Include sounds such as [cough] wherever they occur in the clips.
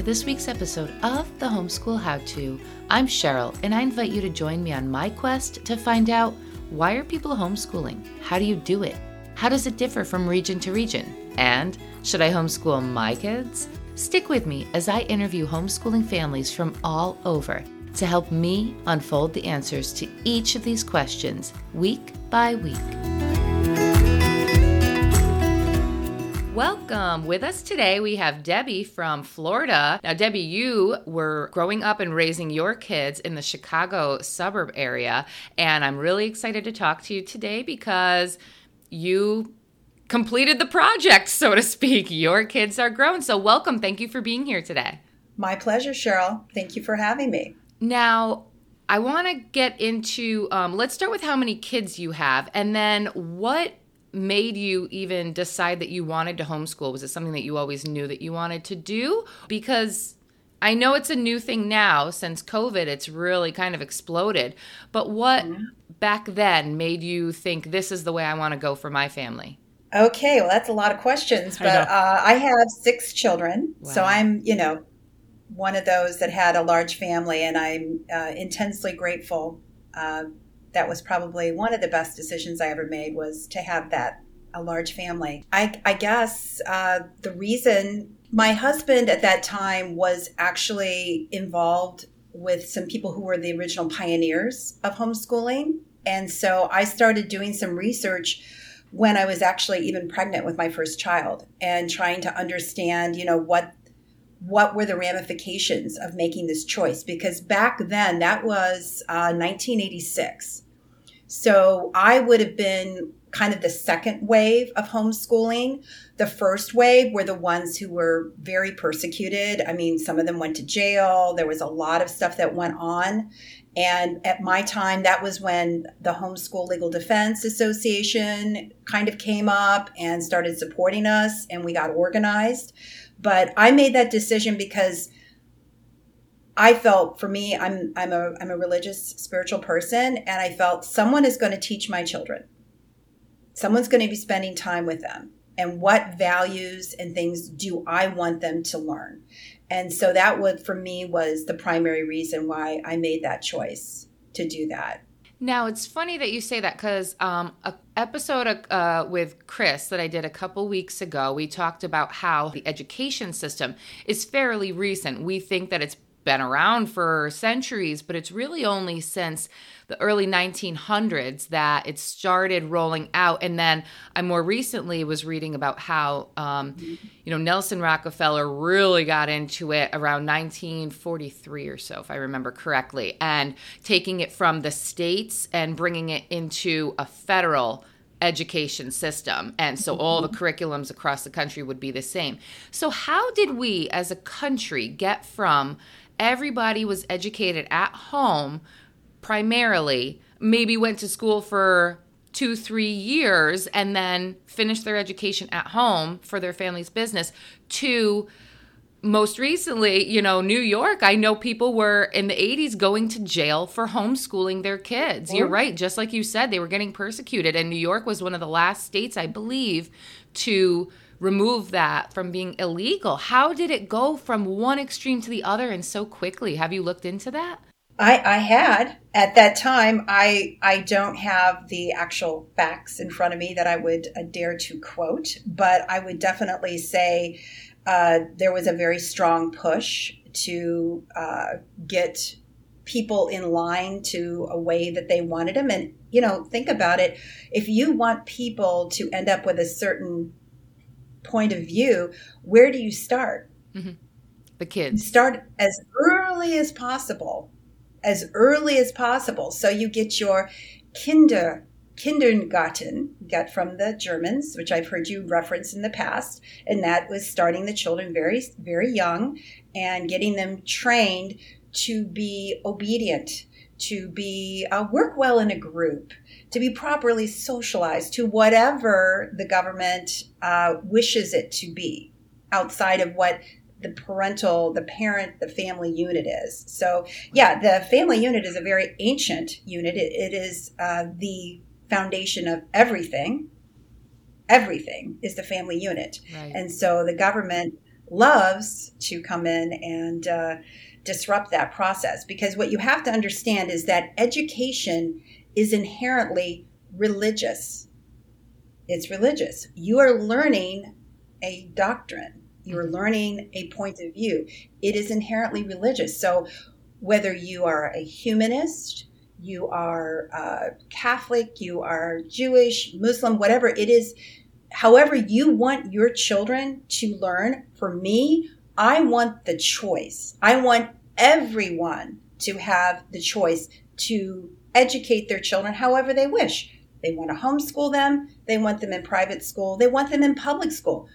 to this week's episode of The Homeschool How To. I'm Cheryl, and I invite you to join me on my quest to find out why are people homeschooling? How do you do it? How does it differ from region to region? And should I homeschool my kids? Stick with me as I interview homeschooling families from all over to help me unfold the answers to each of these questions week by week. Welcome. With us today, we have Debbie from Florida. Now, Debbie, you were growing up and raising your kids in the Chicago suburb area. And I'm really excited to talk to you today because you completed the project, so to speak. Your kids are grown. So, welcome. Thank you for being here today. My pleasure, Cheryl. Thank you for having me. Now, I want to get into, um, let's start with how many kids you have, and then what made you even decide that you wanted to homeschool? Was it something that you always knew that you wanted to do? Because I know it's a new thing now since COVID, it's really kind of exploded. But what mm-hmm. back then made you think this is the way I want to go for my family? Okay, well, that's a lot of questions, but I, uh, I have six children. Wow. So I'm, you know, one of those that had a large family, and I'm uh, intensely grateful uh, that was probably one of the best decisions I ever made was to have that a large family. I, I guess uh, the reason my husband at that time was actually involved with some people who were the original pioneers of homeschooling. And so I started doing some research when I was actually even pregnant with my first child and trying to understand, you know, what what were the ramifications of making this choice? Because back then that was uh, 1986 so i would have been kind of the second wave of homeschooling. The first wave were the ones who were very persecuted. I mean some of them went to jail. There was a lot of stuff that went on. And at my time that was when the homeschool legal defense association kind of came up and started supporting us and we got organized but I made that decision because I felt for me, I'm I'm a I'm a religious spiritual person, and I felt someone is going to teach my children. Someone's going to be spending time with them. And what values and things do I want them to learn? And so that would for me was the primary reason why I made that choice to do that. Now it's funny that you say that because um, a episode uh, with Chris that I did a couple weeks ago, we talked about how the education system is fairly recent. We think that it's been around for centuries, but it's really only since the early 1900s that it started rolling out. And then I more recently was reading about how, um, you know, Nelson Rockefeller really got into it around 1943 or so, if I remember correctly, and taking it from the states and bringing it into a federal education system. And so all the curriculums across the country would be the same. So, how did we as a country get from everybody was educated at home primarily, maybe went to school for two, three years and then finished their education at home for their family's business, to most recently, you know, New York, I know people were in the 80s going to jail for homeschooling their kids. You're oh. right. Just like you said, they were getting persecuted. And New York was one of the last states, I believe, to remove that from being illegal. How did it go from one extreme to the other and so quickly? Have you looked into that? I, I had at that time. I I don't have the actual facts in front of me that I would uh, dare to quote, but I would definitely say uh, there was a very strong push to uh, get people in line to a way that they wanted them. And you know, think about it: if you want people to end up with a certain point of view, where do you start? Mm-hmm. The kids. Start as early as possible, as early as possible. So you get your kinder Kindergarten, got from the Germans, which I've heard you reference in the past, and that was starting the children very, very young and getting them trained to be obedient, to be uh, work well in a group, to be properly socialized to whatever the government uh, wishes it to be outside of what the parental, the parent, the family unit is. So, yeah, the family unit is a very ancient unit. it, it is uh, the foundation of everything. Everything is the family unit. Right. And so the government loves to come in and uh, disrupt that process because what you have to understand is that education is inherently religious. It's religious. You are learning a doctrine, you are learning a point of view. It is inherently religious. So, whether you are a humanist, you are uh, Catholic, you are Jewish, Muslim, whatever it is, however you want your children to learn, for me, I want the choice. I want everyone to have the choice to educate their children however they wish. They want to homeschool them, they want them in private school, they want them in public school.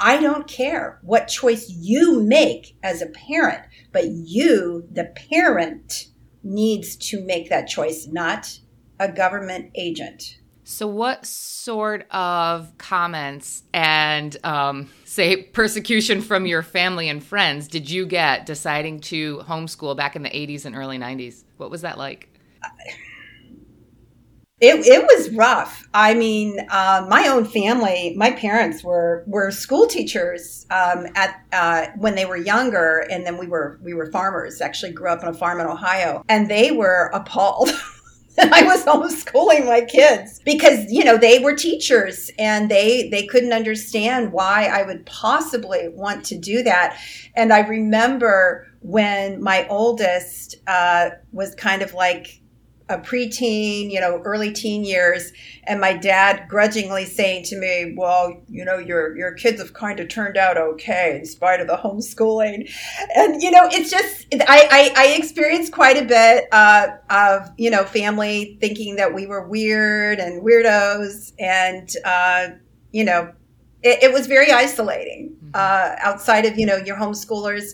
I don't care what choice you make as a parent, but you, the parent, needs to make that choice, not a government agent. So, what sort of comments and, um, say, persecution from your family and friends did you get deciding to homeschool back in the 80s and early 90s? What was that like? It, it was rough. I mean, uh, my own family, my parents were were school teachers um, at uh, when they were younger, and then we were we were farmers. Actually, grew up on a farm in Ohio, and they were appalled [laughs] [laughs] I was homeschooling my kids because you know they were teachers and they they couldn't understand why I would possibly want to do that. And I remember when my oldest uh, was kind of like a preteen, you know, early teen years, and my dad grudgingly saying to me, "Well, you know, your your kids have kind of turned out okay in spite of the homeschooling," and you know, it's just I I, I experienced quite a bit uh, of you know family thinking that we were weird and weirdos, and uh, you know, it, it, was very isolating mm-hmm. uh, outside of you know your homeschoolers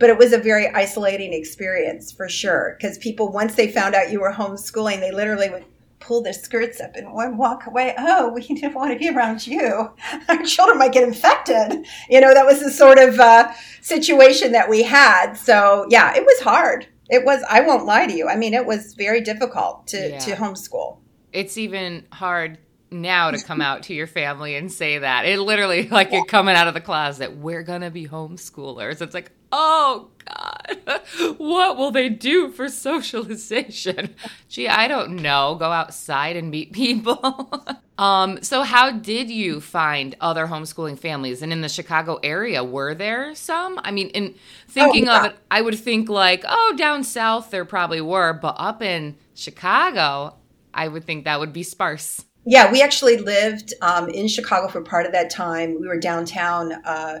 but it was a very isolating experience for sure. Because people once they found out you were homeschooling they literally would pull their skirts up and walk away. Oh we [laughs] didn't want to be around you. Our children might get infected. You know that was the sort of uh, situation that we had. So yeah it was hard. It was i won't lie to you. I mean it was very difficult to, yeah. to homeschool. It's even hard now to come out to your family and say that. It literally like you're coming out of the closet. We're gonna be homeschoolers. It's like, oh God, [laughs] what will they do for socialization? [laughs] Gee, I don't know. Go outside and meet [laughs] people. um, so how did you find other homeschooling families? And in the Chicago area, were there some? I mean, in thinking oh, yeah. of it, I would think like, oh, down south there probably were, but up in Chicago, I would think that would be sparse. Yeah, we actually lived um, in Chicago for part of that time. We were downtown, uh, uh,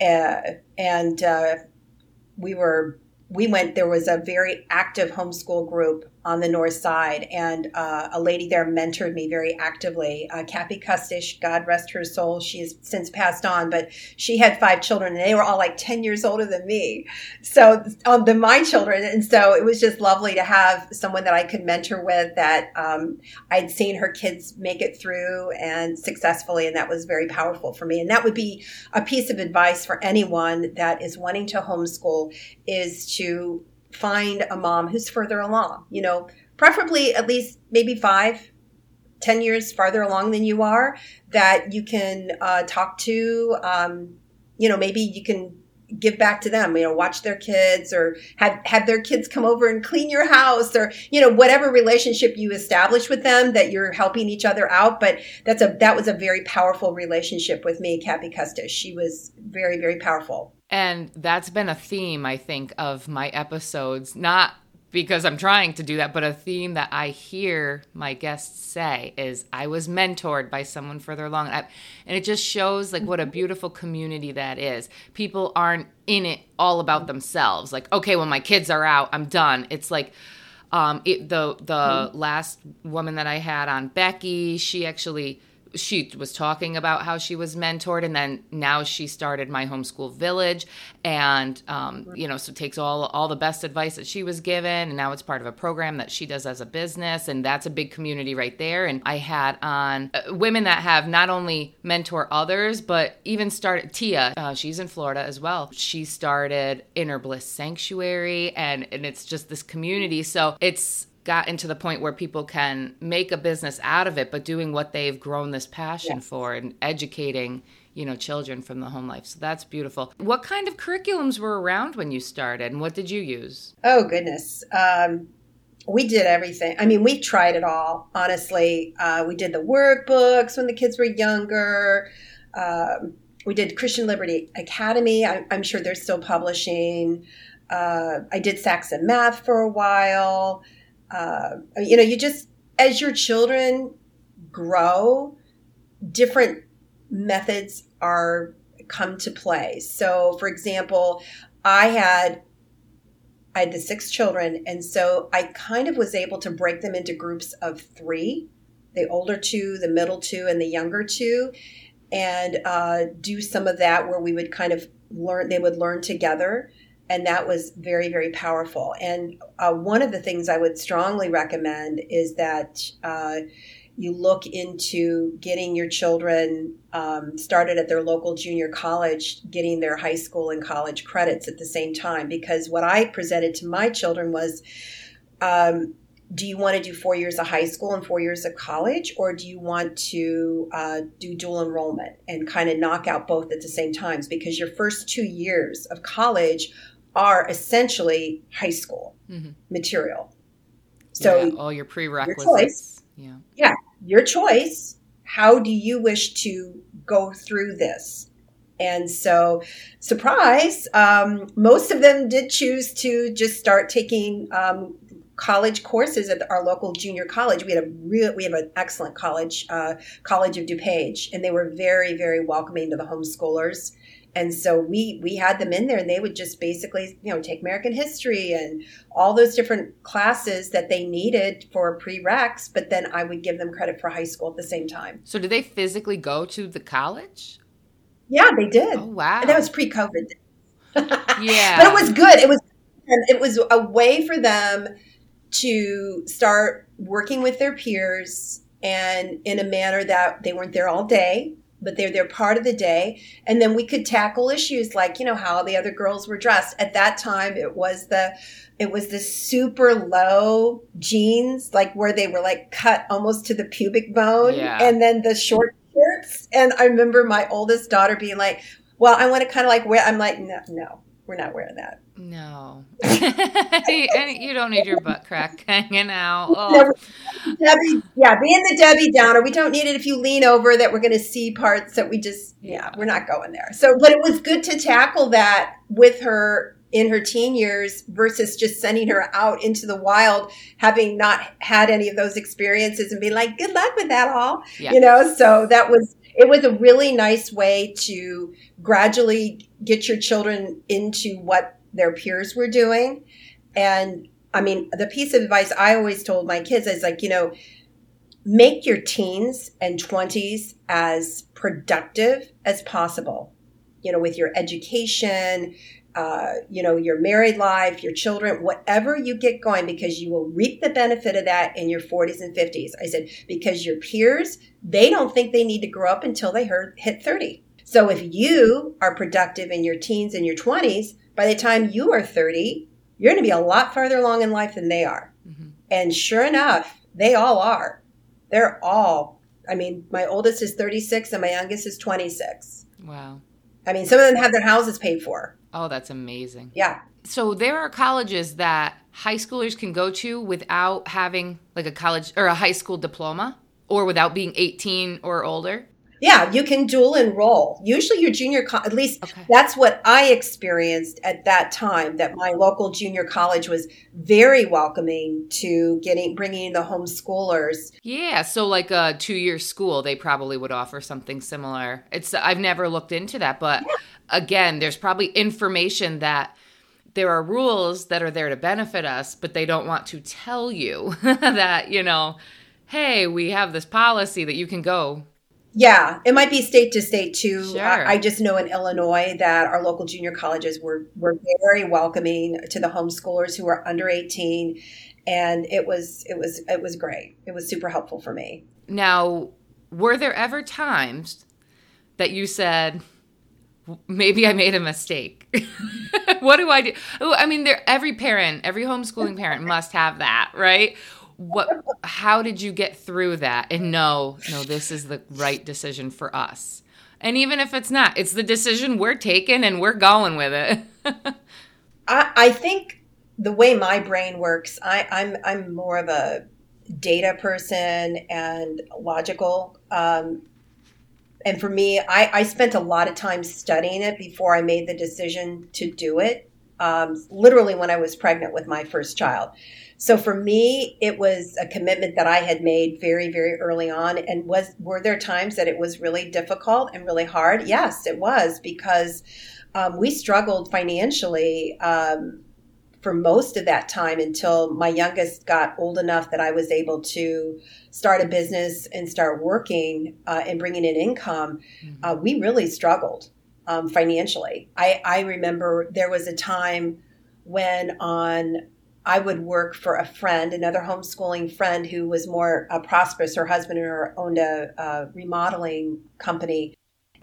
and uh, we were we went. There was a very active homeschool group on the north side, and uh, a lady there mentored me very actively. Uh, Kathy Kustish, God rest her soul, she has since passed on, but she had five children, and they were all like ten years older than me. So, um, than my children, and so it was just lovely to have someone that I could mentor with. That um, I'd seen her kids make it through and successfully, and that was very powerful for me. And that would be a piece of advice for anyone that is wanting to homeschool: is to find a mom who's further along, you know, preferably at least maybe five, ten years farther along than you are that you can uh, talk to. Um, you know, maybe you can give back to them you know watch their kids or have have their kids come over and clean your house or you know whatever relationship you establish with them that you're helping each other out but that's a that was a very powerful relationship with me kathy custis she was very very powerful and that's been a theme, I think, of my episodes. Not because I'm trying to do that, but a theme that I hear my guests say is I was mentored by someone further along. And it just shows like what a beautiful community that is. People aren't in it all about themselves. Like, okay, when my kids are out, I'm done. It's like, um, it, the the mm-hmm. last woman that I had on, Becky, she actually she was talking about how she was mentored and then now she started my homeschool village and um, you know so takes all all the best advice that she was given and now it's part of a program that she does as a business and that's a big community right there. And i had on uh, women that have not only mentor others but even started tia uh, she's in florida as well. She started inner bliss sanctuary and and it's just this community. So it's gotten to the point where people can make a business out of it, but doing what they've grown this passion for and educating, you know, children from the home life. So that's beautiful. What kind of curriculums were around when you started and what did you use? Oh, goodness. Um, we did everything. I mean, we tried it all, honestly. Uh, we did the workbooks when the kids were younger. Um, we did Christian Liberty Academy. I, am sure they're still publishing. Uh, I did Saxon Math for a while. Uh, you know, you just, as your children grow, different methods are come to play. So, for example, I had I had the six children, and so I kind of was able to break them into groups of three: the older two, the middle two, and the younger two, and uh, do some of that where we would kind of learn. They would learn together and that was very very powerful and uh, one of the things i would strongly recommend is that uh, you look into getting your children um, started at their local junior college getting their high school and college credits at the same time because what i presented to my children was um, do you want to do four years of high school and four years of college, or do you want to uh, do dual enrollment and kind of knock out both at the same times? Because your first two years of college are essentially high school mm-hmm. material. So yeah, all your prerequisites. Your choice, yeah. Yeah. Your choice. How do you wish to go through this? And so, surprise, um, most of them did choose to just start taking um, college courses at our local junior college. We had a real, we have an excellent college, uh, College of DuPage, and they were very, very welcoming to the homeschoolers and so we we had them in there and they would just basically you know take american history and all those different classes that they needed for prereqs but then i would give them credit for high school at the same time. So did they physically go to the college? Yeah they did. Oh wow. And that was pre-covid. [laughs] Yeah. But it was good. It was it was a way for them to start working with their peers and in a manner that they weren't there all day but they're they're part of the day. And then we could tackle issues like you know how the other girls were dressed. At that time it was the it was the super low jeans like where they were like cut almost to the pubic bone yeah. and then the short shirts. And i remember my oldest daughter being like well i want to kind of like wear i'm like no no we're not wearing that no. [laughs] and you don't need your butt crack [laughs] hanging out. Oh. Debbie, yeah, being the Debbie Downer, we don't need it if you lean over that we're going to see parts that we just, yeah, we're not going there. So, but it was good to tackle that with her in her teen years versus just sending her out into the wild, having not had any of those experiences and be like, good luck with that all, yeah. you know? So that was, it was a really nice way to gradually get your children into what their peers were doing. And I mean, the piece of advice I always told my kids is like, you know, make your teens and 20s as productive as possible, you know, with your education, uh, you know, your married life, your children, whatever you get going, because you will reap the benefit of that in your 40s and 50s. I said, because your peers, they don't think they need to grow up until they hit 30. So if you are productive in your teens and your 20s, by the time you are 30, you're going to be a lot farther along in life than they are. Mm-hmm. And sure enough, they all are. They're all, I mean, my oldest is 36 and my youngest is 26. Wow. I mean, some of them have their houses paid for. Oh, that's amazing. Yeah. So there are colleges that high schoolers can go to without having like a college or a high school diploma or without being 18 or older? Yeah, you can dual enroll. Usually, your junior, co- at least okay. that's what I experienced at that time. That my local junior college was very welcoming to getting bringing the homeschoolers. Yeah, so like a two-year school, they probably would offer something similar. It's I've never looked into that, but yeah. again, there's probably information that there are rules that are there to benefit us, but they don't want to tell you [laughs] that you know, hey, we have this policy that you can go yeah, it might be state to state too. Sure. I, I, just know in Illinois that our local junior colleges were were very welcoming to the homeschoolers who are under 18 and it was it was it was great. It was super helpful for me. Now, were there ever times that you said maybe I made a mistake? [laughs] what do I do? Oh, I mean, there every parent, every homeschooling parent must have that, right? What how did you get through that? And no no this is the right decision for us. And even if it's not it's the decision we're taking and we're going with it. [laughs] I, I think the way my brain works I, I'm I'm more of a data person and logical um, and for me I, I spent a lot of time studying it before I made the decision to do it um, literally when I was pregnant with my first child so for me, it was a commitment that I had made very, very early on. And was were there times that it was really difficult and really hard? Yes, it was because um, we struggled financially um, for most of that time until my youngest got old enough that I was able to start a business and start working uh, and bringing in income. Mm-hmm. Uh, we really struggled um, financially. I, I remember there was a time when on I would work for a friend, another homeschooling friend who was more uh, prosperous. Her husband and her owned a, a remodeling company.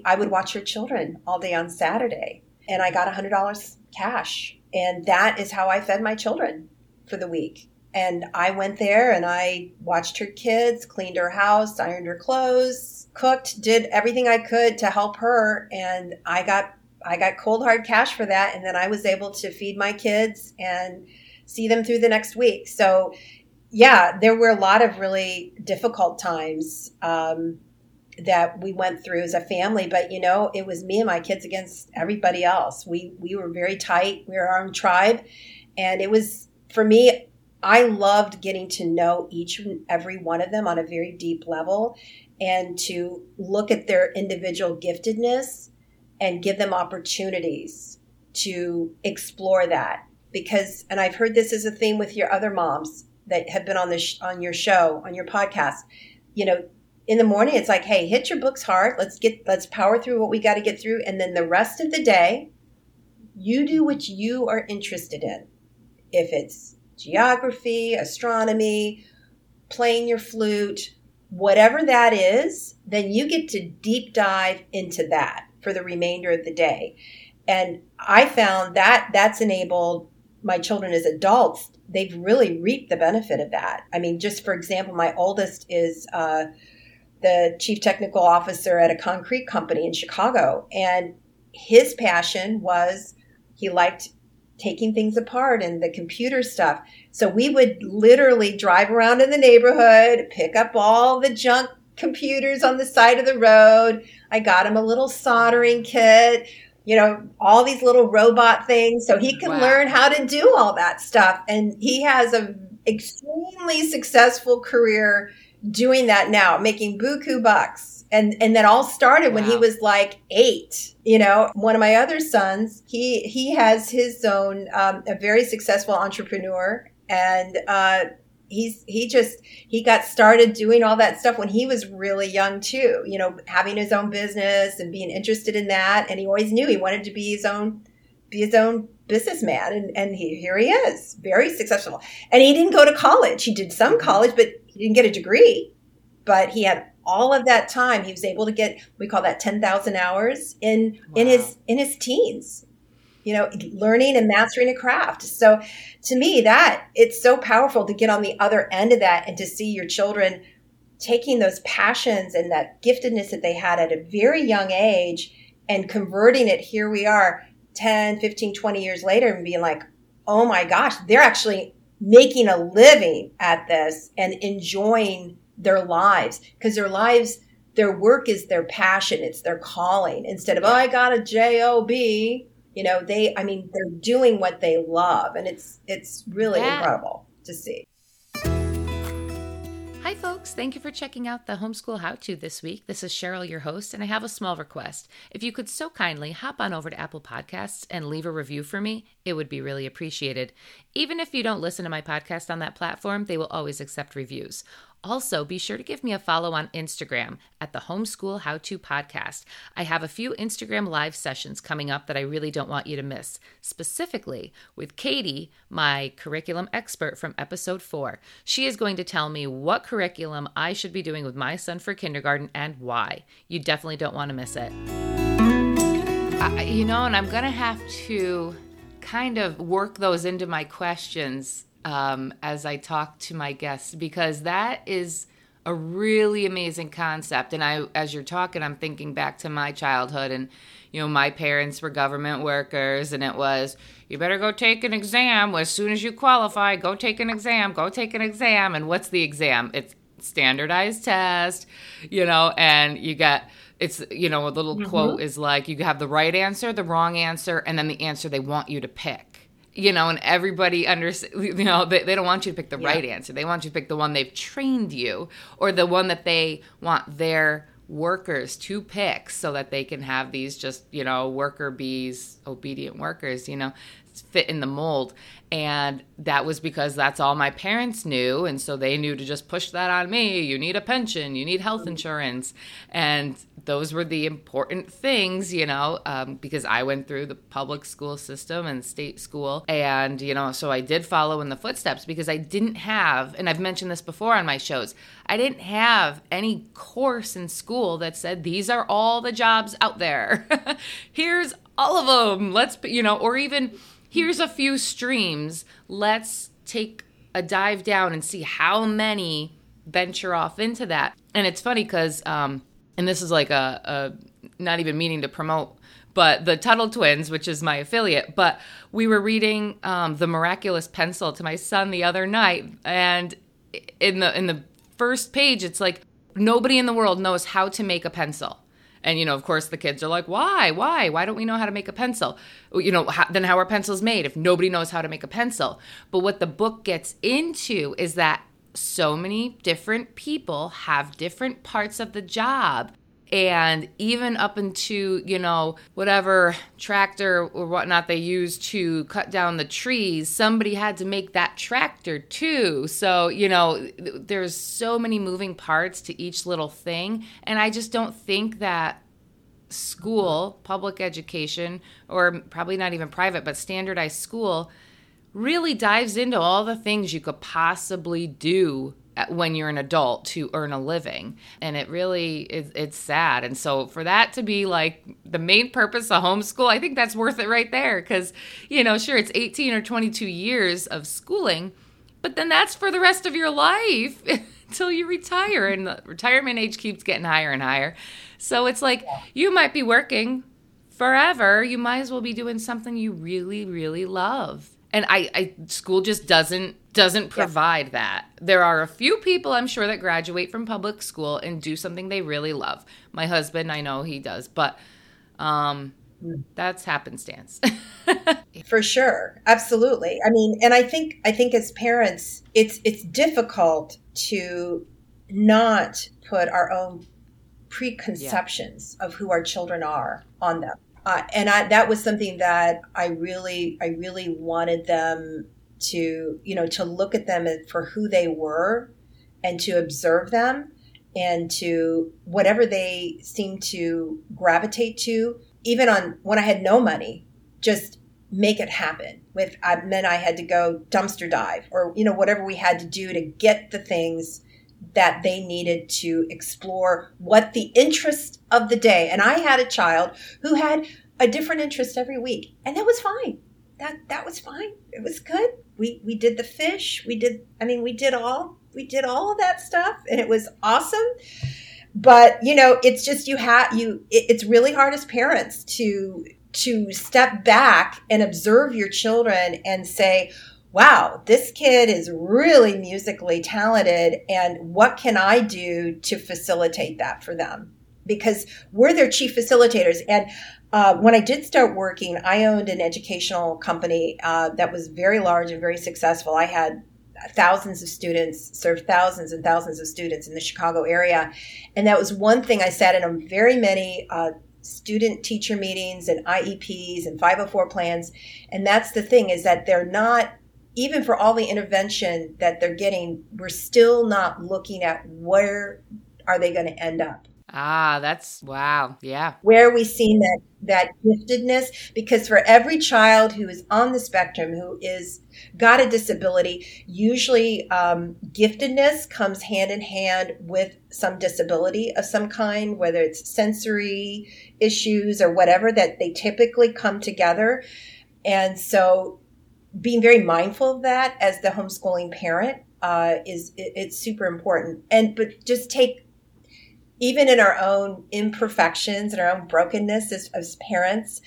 I would watch her children all day on Saturday, and I got $100 cash. And that is how I fed my children for the week. And I went there and I watched her kids, cleaned her house, ironed her clothes, cooked, did everything I could to help her. And I got I got cold hard cash for that. And then I was able to feed my kids and see them through the next week. So, yeah, there were a lot of really difficult times um, that we went through as a family. But you know, it was me and my kids against everybody else. We we were very tight. We were our own tribe, and it was for me. I loved getting to know each and every one of them on a very deep level, and to look at their individual giftedness and give them opportunities to explore that because, and I've heard this as a theme with your other moms that have been on this on your show on your podcast. You know, in the morning it's like, hey, hit your books hard. Let's get let's power through what we got to get through, and then the rest of the day, you do what you are interested in. If it's geography, astronomy, playing your flute, whatever that is, then you get to deep dive into that for the remainder of the day. And I found that that's enabled my children as adults, they've really reaped the benefit of that. I mean, just for example, my oldest is uh, the chief technical officer at a concrete company in Chicago, and his passion was he liked taking things apart and the computer stuff. So we would literally drive around in the neighborhood, pick up all the junk computers on the side of the road. I got him a little soldering kit you know, all these little robot things. So he can wow. learn how to do all that stuff. And he has a extremely successful career doing that now, making buku bucks. And and that all started wow. when he was like eight. You know, one of my other sons, he he has his own um, a very successful entrepreneur, and uh, he's he just he got started doing all that stuff when he was really young too you know having his own business and being interested in that and he always knew he wanted to be his own be his own businessman and and he, here he is very successful and he didn't go to college he did some college but he didn't get a degree but he had all of that time he was able to get we call that 10,000 hours in wow. in his in his teens you know learning and mastering a craft so to me that it's so powerful to get on the other end of that and to see your children taking those passions and that giftedness that they had at a very young age and converting it here we are 10 15 20 years later and being like oh my gosh they're actually making a living at this and enjoying their lives because their lives their work is their passion it's their calling instead of oh i got a job you know they i mean they're doing what they love and it's it's really yeah. incredible to see Hi, folks. Thank you for checking out the Homeschool How To this week. This is Cheryl, your host, and I have a small request. If you could so kindly hop on over to Apple Podcasts and leave a review for me, it would be really appreciated. Even if you don't listen to my podcast on that platform, they will always accept reviews. Also, be sure to give me a follow on Instagram at the Homeschool How To Podcast. I have a few Instagram live sessions coming up that I really don't want you to miss, specifically with Katie, my curriculum expert from episode four. She is going to tell me what curriculum I should be doing with my son for kindergarten and why. You definitely don't want to miss it. I, you know, and I'm going to have to kind of work those into my questions um, as I talk to my guests because that is a really amazing concept. And I, as you're talking, I'm thinking back to my childhood and, you know, my parents were government workers and it was, you better go take an exam. As soon as you qualify, go take an exam, go take an exam. And what's the exam? It's standardized test, you know, and you get, it's, you know, a little mm-hmm. quote is like, you have the right answer, the wrong answer, and then the answer they want you to pick you know, and everybody understands, you know, they, they don't want you to pick the yeah. right answer. They want you to pick the one they've trained you or the one that they want their workers to pick so that they can have these just, you know, worker bees, obedient workers, you know, fit in the mold. And that was because that's all my parents knew. And so they knew to just push that on me. You need a pension, you need health insurance. And those were the important things, you know, um, because I went through the public school system and state school. And, you know, so I did follow in the footsteps because I didn't have, and I've mentioned this before on my shows, I didn't have any course in school that said these are all the jobs out there. [laughs] Here's all of them. Let's, you know, or even here's a few streams. Let's take a dive down and see how many venture off into that. And it's funny because, um, and this is like a, a not even meaning to promote but the Tuttle Twins, which is my affiliate. But we were reading um, the Miraculous Pencil to my son the other night, and in the in the first page, it's like nobody in the world knows how to make a pencil. And, you know, of course, the kids are like, why? Why? Why don't we know how to make a pencil? You know, how, then how are pencils made if nobody knows how to make a pencil? But what the book gets into is that so many different people have different parts of the job and even up into you know whatever tractor or whatnot they use to cut down the trees somebody had to make that tractor too. So you know there's so many moving parts to each little thing. And i just don't think that school public education or probably not even private but standardized school really dives into all the things you could possibly do when you're an adult to earn a living. And it really is it's sad. And so for that to be like the main purpose of homeschool i think that's worth it right there. Because you know sure it's 18 or 22 years of schooling but then that's for the rest of your life [laughs] until you retire. And the retirement age keeps getting higher and higher. So it's like you might be working forever. You might as well be doing something you really really love and I, I school just doesn't doesn't provide yeah. that. There are a few people I'm sure that graduate from public school and do something they really love. My husband, I know he does, but um mm. that's happenstance. [laughs] For sure. Absolutely. I mean, and I think I think as parents, it's it's difficult to not put our own preconceptions yeah. of who our children are on them uh, and I, that was something that I really, I really wanted them to, you know, to look at them for who they were and to observe them and to whatever they seemed to gravitate to, even on when I had no money, just make it happen. With I meant I had to go dumpster dive or you know whatever we had to do to get the things that they needed to explore what the interest of the day. And I had a child who had a different interest every week, and that was fine. That that was fine. It was good. We we did the fish. We did. I mean, we did all we did all of that stuff, and it was awesome. But you know, it's just you have you. It, it's really hard as parents to to step back and observe your children and say, wow, this kid is really musically talented, and what can I do to facilitate that for them? Because we're their chief facilitators. And uh, when I did start working, I owned an educational company uh, that was very large and very successful. I had thousands of students, served thousands and thousands of students in the Chicago area. And that was one thing I sat in on very many uh, student teacher meetings and IEPs and 504 plans. And that's the thing is that they're not even for all the intervention that they're getting, we're still not looking at where are they going to end up. Ah, that's wow. Yeah. Where are we seeing that that giftedness? Because for every child who is on the spectrum, who is got a disability, usually um, giftedness comes hand in hand with some disability of some kind, whether it's sensory issues or whatever. That they typically come together, and so being very mindful of that as the homeschooling parent uh, is it, it's super important. And but just take even in our own imperfections and our own brokenness as, as parents,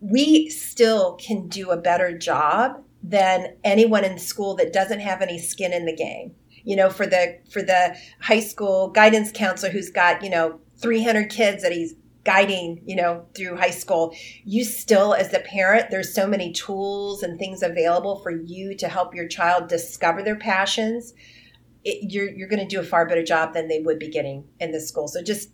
we still can do a better job than anyone in school that doesn't have any skin in the game. You know, for the for the high school guidance counselor who's got, you know, 300 kids that he's guiding, you know, through high school, you still as a parent, there's so many tools and things available for you to help your child discover their passions. It, you're you're going to do a far better job than they would be getting in the school. So just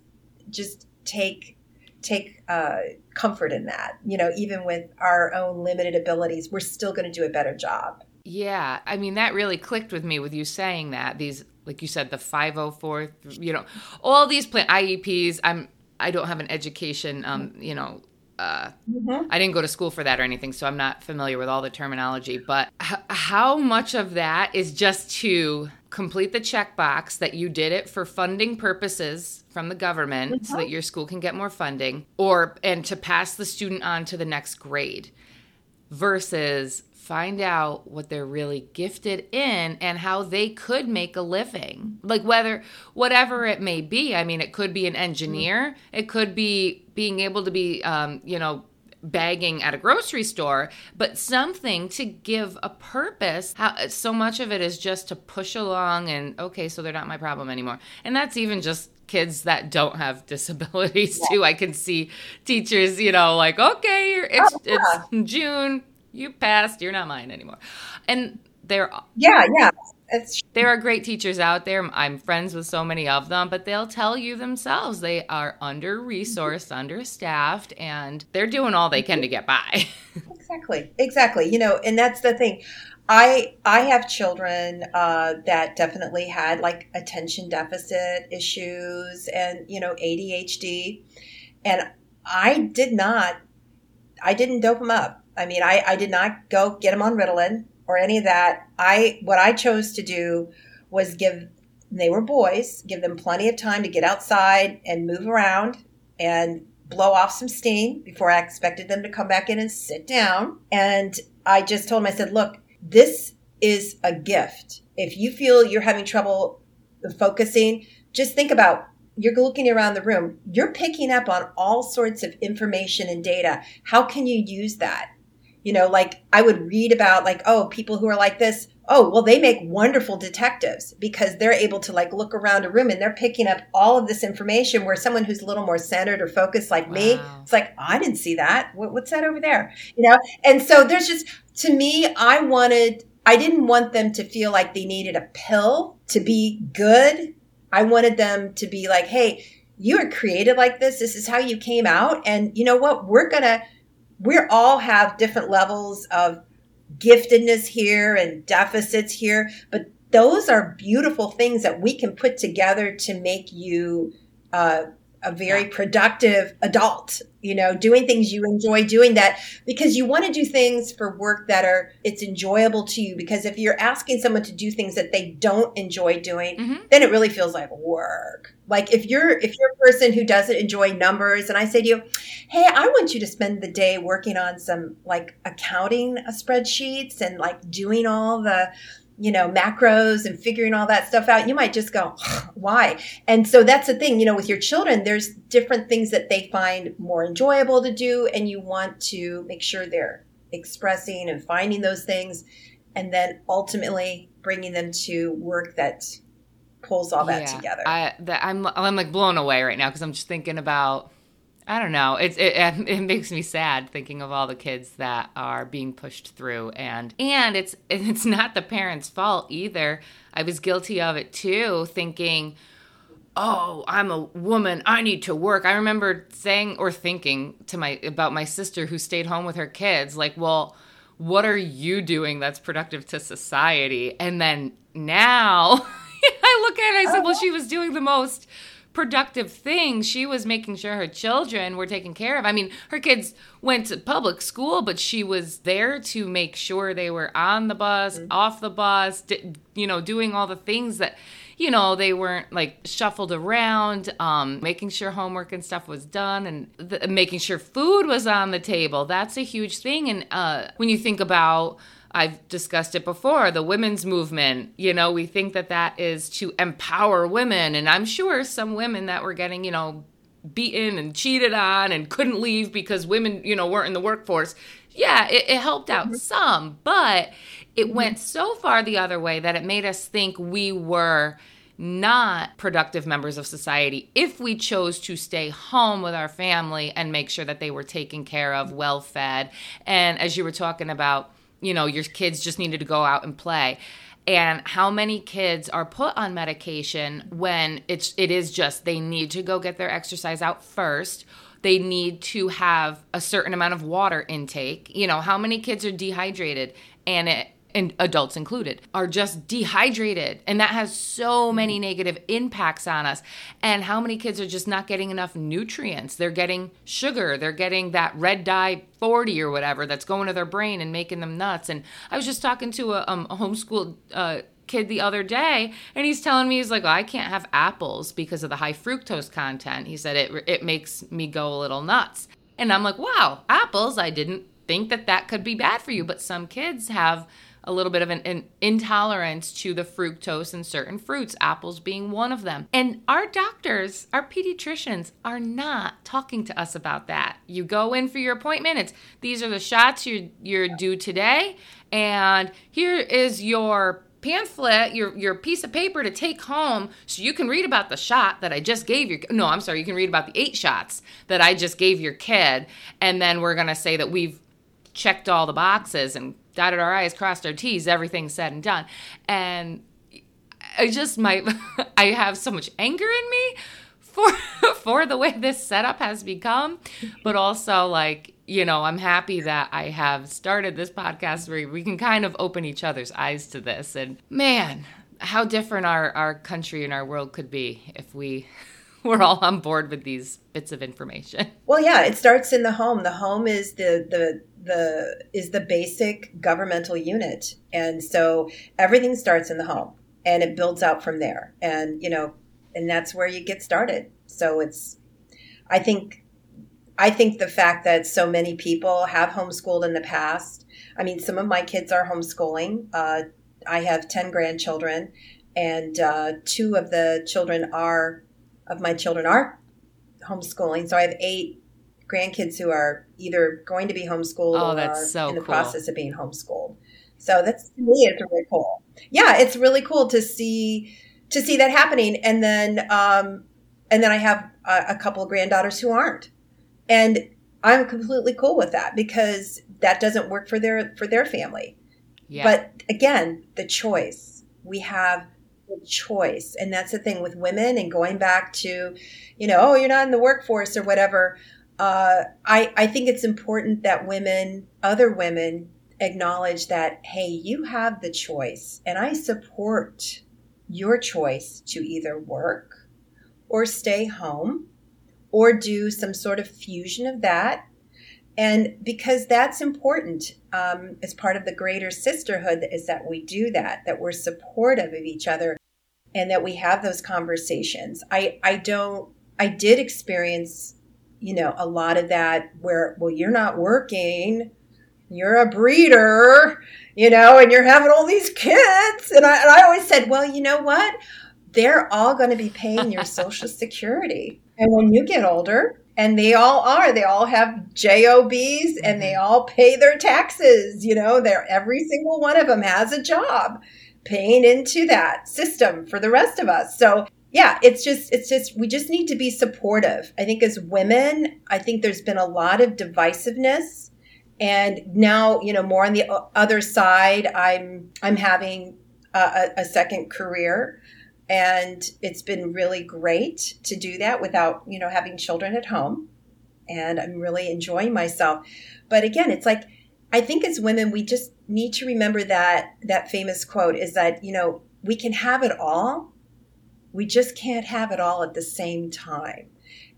just take take uh, comfort in that. You know, even with our own limited abilities, we're still going to do a better job. Yeah, I mean that really clicked with me with you saying that these, like you said, the five hundred four, you know, all these plan IEPs. I'm I don't have an education, um, you know. Uh, mm-hmm. I didn't go to school for that or anything, so I'm not familiar with all the terminology. But h- how much of that is just to complete the checkbox that you did it for funding purposes from the government mm-hmm. so that your school can get more funding or and to pass the student on to the next grade versus find out what they're really gifted in and how they could make a living. Like whether whatever it may be. I mean, it could be an engineer, it could be being able to be um, you know, bagging at a grocery store, but something to give a purpose. How so much of it is just to push along and okay, so they're not my problem anymore. And that's even just kids that don't have [laughs] disabilities yeah. too. I can see teachers, you know, like, okay, it's oh, yeah. it's June, you passed, you're not mine anymore. And there Yeah, yeah. It's there are great teachers out there. I'm friends with so many of them, but they'll tell you themselves they are under resourced, understaffed, and they're doing all they can to get by. [laughs] exactly, exactly. You know, and that's the thing. I I have children uh, that definitely had like attention deficit issues and you know ADHD, and I did not, I didn't dope them up. I mean, I, I did not go get them on Ritalin or any of that. I what I chose to do was give they were boys, give them plenty of time to get outside and move around and blow off some steam before I expected them to come back in and sit down. And I just told them, I said, look, this is a gift. If you feel you're having trouble focusing, just think about you're looking around the room, you're picking up on all sorts of information and data. How can you use that? You know like i would read about like oh people who are like this oh well they make wonderful detectives because they're able to like look around a room and they're picking up all of this information where someone who's a little more centered or focused like wow. me it's like i didn't see that. What's that over there? You know? And so there's just to me i wanted i didn't want them to feel like they needed a pill to be good. I wanted them to be like hey you are created like this. This is how you came out. And you know what? We're gonna we all have different levels of giftedness here and deficits here, but those are beautiful things that we can put together to make you uh, a very productive adult you know doing things you enjoy doing that because you want to do things for work that are it's enjoyable to you because if you're asking someone to do things that they don't enjoy doing mm-hmm. then it really feels like work like if you're if you're a person who doesn't enjoy numbers and i say to you hey i want you to spend the day working on some like accounting spreadsheets and like doing all the you know, macros and figuring all that stuff out, you might just go, why? And so that's the thing, you know, with your children, there's different things that they find more enjoyable to do, and you want to make sure they're expressing and finding those things, and then ultimately bringing them to work that pulls all that yeah, together. I, that, I'm, I'm like blown away right now because I'm just thinking about I don't know. It's it, [laughs] it makes me sad thinking of all the kids that are being pushed through, and and it's [laughs] it's not the parents' fault either. I was guilty of it too, thinking, "Oh, I'm a woman. I need to work." I remember saying or thinking to my about my sister who stayed home with her kids, like, "Well, what are you doing that's productive to society?" And then now [laughs] [laughs] I look at it, I said, "Well, she was doing the most." productive thing. She was making sure her children were taken care of. I mean, her kids went to public school, but she was there to make sure they were on the bus, mm-hmm. off the bus, you know, doing all the things that you know they weren't like shuffled around um, making sure homework and stuff was done and th- making sure food was on the table that's a huge thing and uh, when you think about I've discussed it before the women's movement. You know, we think that that is to empower women. And I'm sure some women that were getting, you know, beaten and cheated on and couldn't leave because women, you know, weren't in the workforce. Yeah, it, it helped out mm-hmm. some, but it mm-hmm. went so far the other way that it made us think we were not productive members of society if we chose to stay home with our family and make sure that they were taken care of, well fed. And as you were talking about, you know, your kids just needed to go out and play. And how many kids are put on medication when it's it is just they need to go get their exercise out first they need to have a certain amount of water intake. You know, how many kids are dehydrated and it and adults included, are just dehydrated. And that has so many negative impacts on us. And how many kids are just not getting enough nutrients? They're getting sugar, they're getting that red dye 40 or whatever that's going to their brain and making them nuts. And I was just talking to a, um, a homeschooled uh, kid the other day and he's telling me he's like i can't have apples because of the high fructose content he said it it makes me go a little nuts and i'm like wow apples i didn't think that that could be bad for you but some kids have a little bit of an, an, intolerance to the fructose in certain fruits, apples being one of them. And our doctors, our pediatricians, are not talking to us about that. You go in for your appointment, it's these are the shots you're, you're due today, and here is your pamphlet, your your piece of paper to take home so you can read about the shot that I just gave your no, I'm sorry, you can read about the eight shots that I just gave your kid and then we're going to say that we've checked all the boxes and dotted our I's, crossed our T's, everything's said and done. And I just might, [laughs] I have so much anger in me for [laughs] for the way this setup has become, but also like you know I'm happy that I have started this podcast where we can kind of open each other's eyes to this. And man, how different our our country and our world could be if we [laughs] we're all on board with these bits of information. Well, yeah, it starts in the home. The home is the the the is the basic governmental unit, and so everything starts in the home, and it builds out from there. And you know, and that's where you get started. So it's, I think, I think the fact that so many people have homeschooled in the past. I mean, some of my kids are homeschooling. Uh, I have ten grandchildren, and uh, two of the children are of my children are homeschooling. So I have eight grandkids who are either going to be homeschooled oh, or so in the cool. process of being homeschooled. So that's to me, it's really cool. Yeah, it's really cool to see to see that happening. And then um, and then I have a, a couple of granddaughters who aren't, and I'm completely cool with that because that doesn't work for their for their family. Yeah. But again, the choice we have the choice. And that's the thing with women and going back to, you know, oh, you're not in the workforce or whatever. Uh, I, I think it's important that women, other women, acknowledge that, hey, you have the choice. And I support your choice to either work or stay home or do some sort of fusion of that. And because that's important um, as part of the greater sisterhood, is that we do that, that we're supportive of each other and that we have those conversations. I, I don't, I did experience, you know, a lot of that where, well, you're not working, you're a breeder, you know, and you're having all these kids. And I, and I always said, well, you know what? They're all going to be paying your social [laughs] security. And when you get older, and they all are, they all have JOBs and they mm-hmm. all pay their taxes. You know, they're every single one of them has a job paying into that system for the rest of us. So yeah, it's just it's just we just need to be supportive. I think as women, I think there's been a lot of divisiveness and now, you know, more on the other side, I'm I'm having a, a second career and it's been really great to do that without, you know, having children at home and I'm really enjoying myself. But again, it's like I think as women, we just need to remember that that famous quote is that, you know, we can have it all. We just can't have it all at the same time.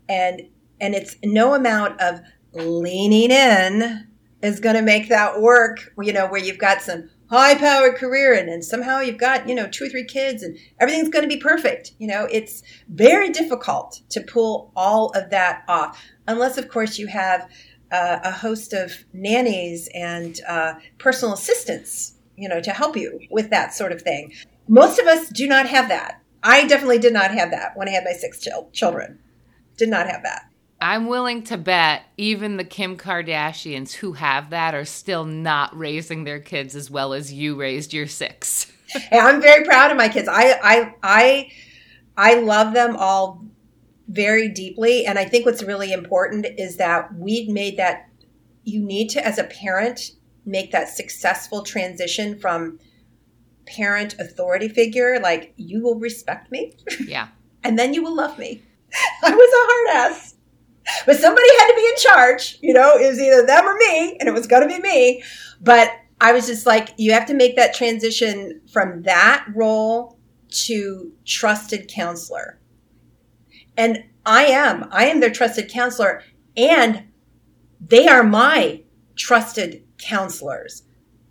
And and it's no amount of leaning in is going to make that work, you know, where you've got some high powered career and then somehow you've got, you know, two or three kids and everything's going to be perfect. You know, it's very difficult to pull all of that off unless of course you have uh, a host of nannies and uh, personal assistants you know, to help you with that sort of thing. Most of us do not have that. I definitely did not have that when I had my six ch- children. Did not have that. I'm willing to bet even the Kim Kardashians who have that are still not raising their kids as well as you raised your six. [laughs] and I'm very proud of my kids. I I I I love them all very deeply and I think what's really important is that we've made that you need to as a parent make that successful transition from parent authority figure like you will respect me. [laughs] Yeah. and then you will love me. [laughs] I was a hard ass but somebody had to be in charge. You know, it was either them or me, and it was going to be me. But I was just like, you have to make that transition from that role to trusted counselor. And I am, I am their trusted counselor, and they are my trusted counselors.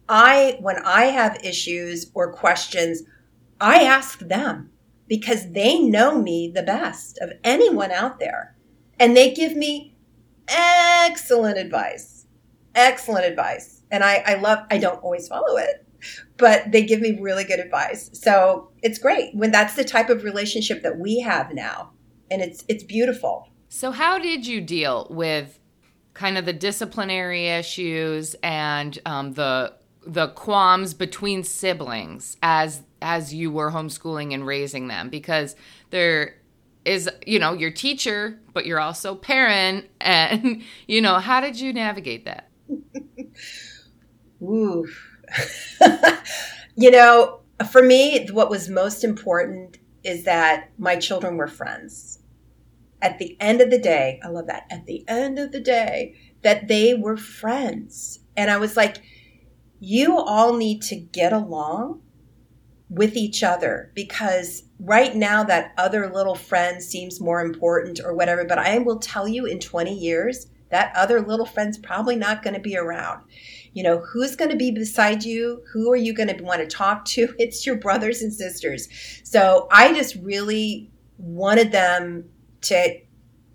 I, when I have issues or questions, I ask them because they know me the best of anyone out there. And they give me excellent advice. Excellent advice. And I, I love, I don't always follow it, but they give me really good advice. So it's great when that's the type of relationship that we have now. And it's, it's beautiful. So, how did you deal with kind of the disciplinary issues and um, the the qualms between siblings as as you were homeschooling and raising them because there is you know your teacher but you're also parent [laughs] and you know how did you navigate that? [laughs] Ooh. [laughs] you know for me what was most important is that my children were friends. At the end of the day i love that at the end of the day that they were friends. And i was like you all need to get along with each other because right now that other little friend seems more important or whatever but i will tell you in 20 years that other little friend's probably not going to be around. You know who's going to be beside you? Who are you going to want to talk to? [laughs] It's your brothers and sisters. So i just really wanted them to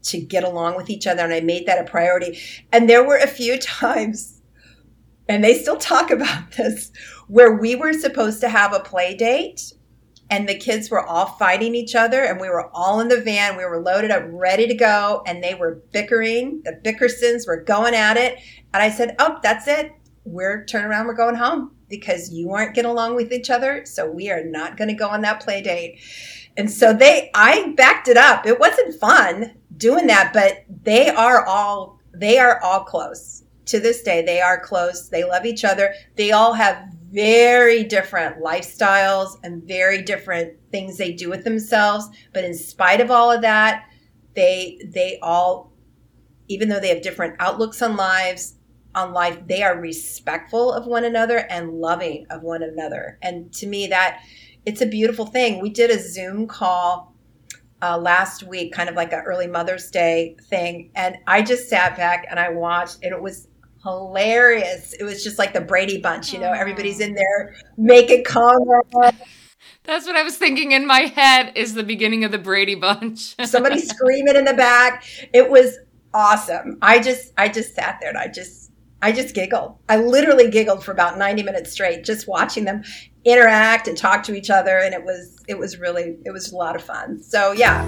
to get along with each other and i made that a priority. And there were a few [laughs] times and they still talk about [laughs] this where we were supposed to have a play date and the kids were all fighting each other and we were all in the van we were loaded up ready to go and they were bickering the bickersons were going at it. And i said oh that's it. We're turning around we're going home because you aren't getting along with each other so we are not going to go on that play date. And so they i backed it up. It wasn't fun doing that but they are all they are all close to this day they are close. They love each other. They all have very different lifestyles and very different things they do with themselves. But in spite of all of that they they all even though they have different outlooks on lives on life they are respectful of one another and loving of one another. And to me that it's a beautiful thing. We did a zoom call uh, last week kind of like an early mother's day thing. And i just sat back and i watched and it was hilarious. It was just like the Brady Bunch, you know, everybody's in there making comments. [laughs] That's what I was thinking in my head is the beginning of the Brady Bunch. [laughs] Somebody screaming in the back. It was awesome. I just I just sat there and I just I just giggled. I literally giggled for about 90 minutes straight just watching them interact and talk to each other and it was it was really it was a lot of fun. So, yeah.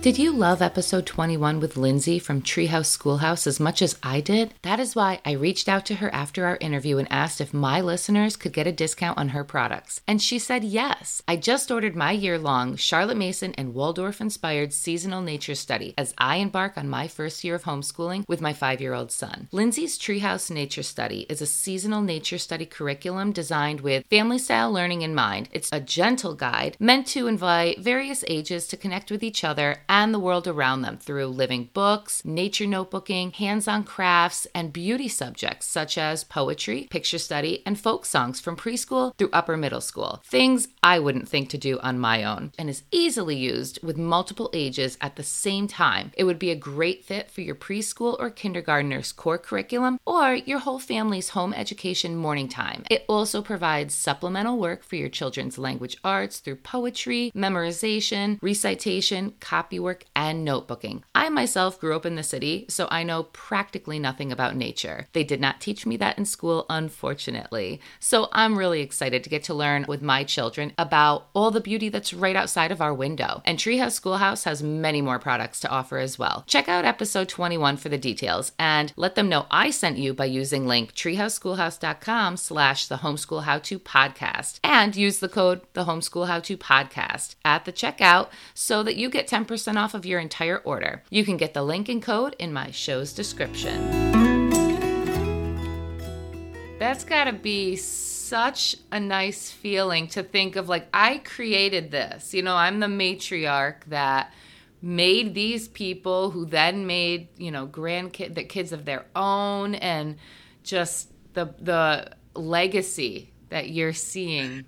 Did you love episode 21 with Lindsay from Treehouse Schoolhouse as much as I did? That is why I reached out to her after our interview and asked if my listeners could get a discount on her products. And she said yes. I just ordered my year long Charlotte Mason and Waldorf inspired seasonal nature study as I embark on my first year of homeschooling with my five year old son. Lindsay's Treehouse Nature Study is a seasonal nature study curriculum designed with family style learning in mind. It's a gentle guide meant to invite various ages to connect with each other and the world around them through living books, nature notebooking, hands on crafts, and beauty subjects such as poetry, picture study, and folk songs from preschool through upper middle school. Things I wouldn't think to do on my own, and is easily used with multiple ages at the same time. It would be a great fit for your preschool or kindergartner's core curriculum or your whole family's home education morning time. It also provides supplemental work for your children's language arts through poetry, memorization, recitation, copy work and notebooking. I myself grew up in the city, so I know practically nothing about nature. They did not teach me that in school, unfortunately. So I'm really excited to get to learn with my children about all the beauty that's right outside of our window. And Treehouse Schoolhouse has many more products to offer as well. Check out episode 21 for the details and let them know I sent you by using link treehouseschoolhouse.com slash the homeschool how to podcast and use the code the homeschool how to podcast at the checkout so that you get 10% off of your entire order. You can get the link and code in my show's description. That's got to be such a nice feeling to think of like I created this. You know, I'm the matriarch that made these people who then made, you know, grandkid the kids of their own and just the the legacy that you're seeing.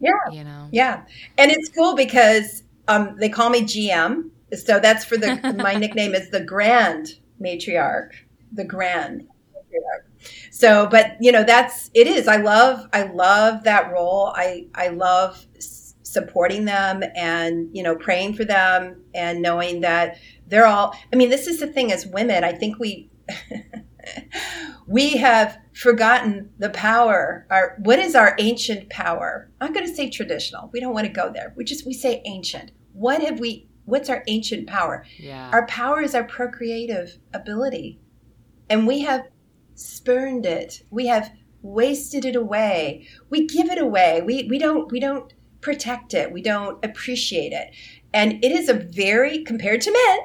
Yeah. You know. Yeah. And it's cool because um they call me GM. So that's for the [laughs] my nickname is the grand matriarch. The grand matriarch. So but you know that's it is. I love i love that role. I i love supporting them and you know praying for them and knowing that they're all i mean this is the thing as women. I think we [laughs] we have forgotten the power our what is our ancient power? I'm going to say traditional. We don't want to go there. We just we say ancient. What have we what's our ancient power yeah our power is our procreative ability and we have spurned it. We have wasted it away. We give it away. We we don't we don't protect it. We don't appreciate it. And it is a very compared to men,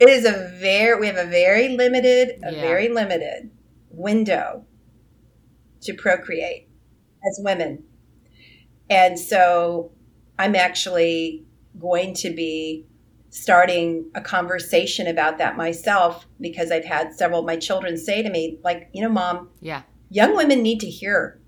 it is a very we have a very limited, a yeah. very limited window to procreate as women. And so I'm actually going to be starting a conversation about that myself because I've had several of my children say to me, like, you know, mom, yeah, young women need to hear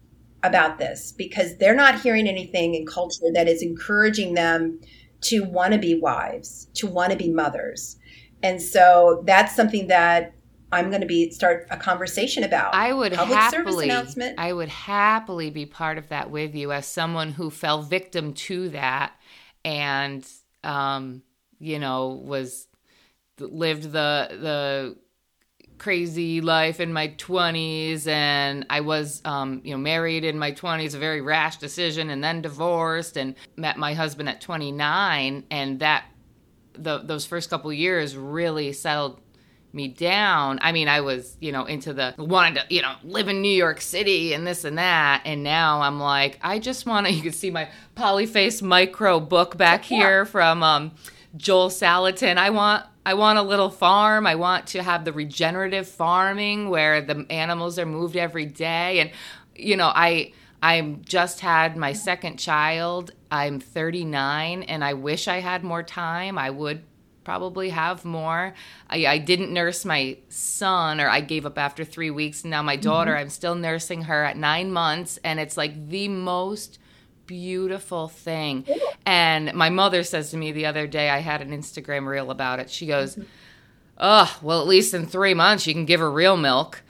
about this because they're not hearing anything in culture that is encouraging them to want to be wives, to want to be mothers. And so that's something that I'm going to be start a conversation about. I would Public happily, I would happily be part of that with you as someone who fell victim to that and um, you know, was lived the the crazy life in my 20s and I was um, you know married in my 20s a very rash decision and then divorced and met my husband at 29 and that the, those first couple years really settled me down. I mean, I was, you know, into the wanted to, you know, live in New York City and this and that. And now I'm like, I just want to, [laughs] you can see my polyface micro book back here from um, Joel Salatin. I want I want a little farm. I want to have the regenerative farming where the animals are moved every day and you know, I I just had my second child. I'm 39 and I wish I had more time. I would probably have more. I, I, didn't nurse my son, or I gave up after three weeks. Now, my daughter, mm-hmm. I'm still nursing her at nine months, and it's like the most beautiful thing. And my mother says to me the other day, I had an Instagram reel about it. She goes, Oh, well, at least in three months you can give her real milk.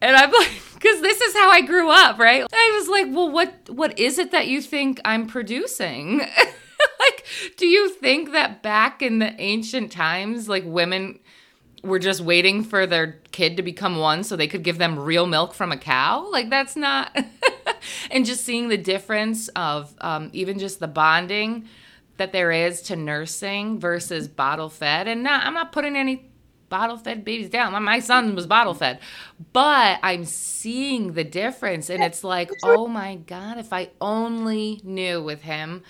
And I'm like, [laughs] because this is how I grew up, right? I was like, well, what what is it that you think I'm producing? [laughs] do you think that back in the ancient times, like women were just waiting for their kid to become one so they could give them real milk from a cow? Like, that's not. [laughs] and just seeing the difference of um, even just the bonding that there is to nursing versus bottle fed. And not, I'm not putting any bottle fed babies down. My, My son was bottle fed, but I'm seeing the difference. And it's like, oh my God, if I only knew with him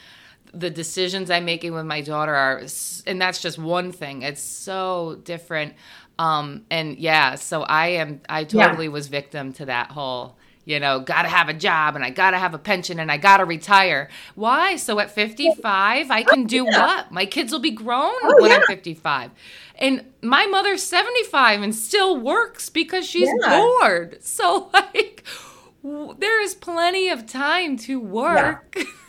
the decisions I'm making with my daughter are, and that's just one thing. It's so different. Um, and yeah, so I am, I totally yeah. was victim to that whole you know, got to have a job and I got to have a pension and I got to retire. Why? So at 55, I can do yeah. what? My kids will be grown oh, when yeah. I'm 55. And my mother's 75 and still works because she's bored. So, [laughs] like, there is plenty of time to work. [laughs]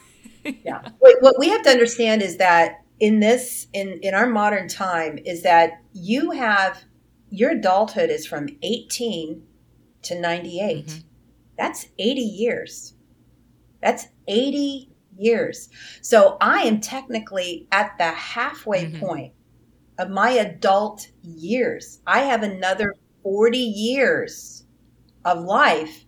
[laughs] Yeah. Wait, what we have to understand is that in this, in, in our modern time, is that you have your adulthood is from 18 to 98. Mm-hmm that's 80 years. That's 80 years. So I am technically at the halfway mm-hmm. point of my adult years. I have another 40 years of life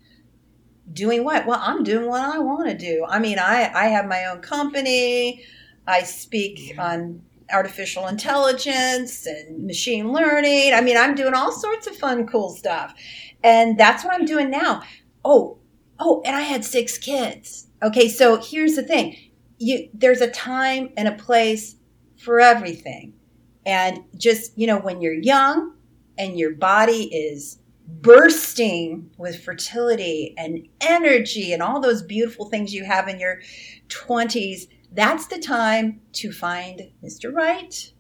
doing what? Well, I'm doing what I want to do. I mean, I, I have my own company. I speak on artificial intelligence and machine learning. I mean, I'm doing all sorts of fun, cool stuff. And that's what I'm doing now. Oh, oh, and I had six kids. Okay, so here's the thing. You there's a time and a place for everything. And just, you know, when you're young and your body is bursting with fertility and energy and all those beautiful things you have in your 20s, that's the time to find Mr. Right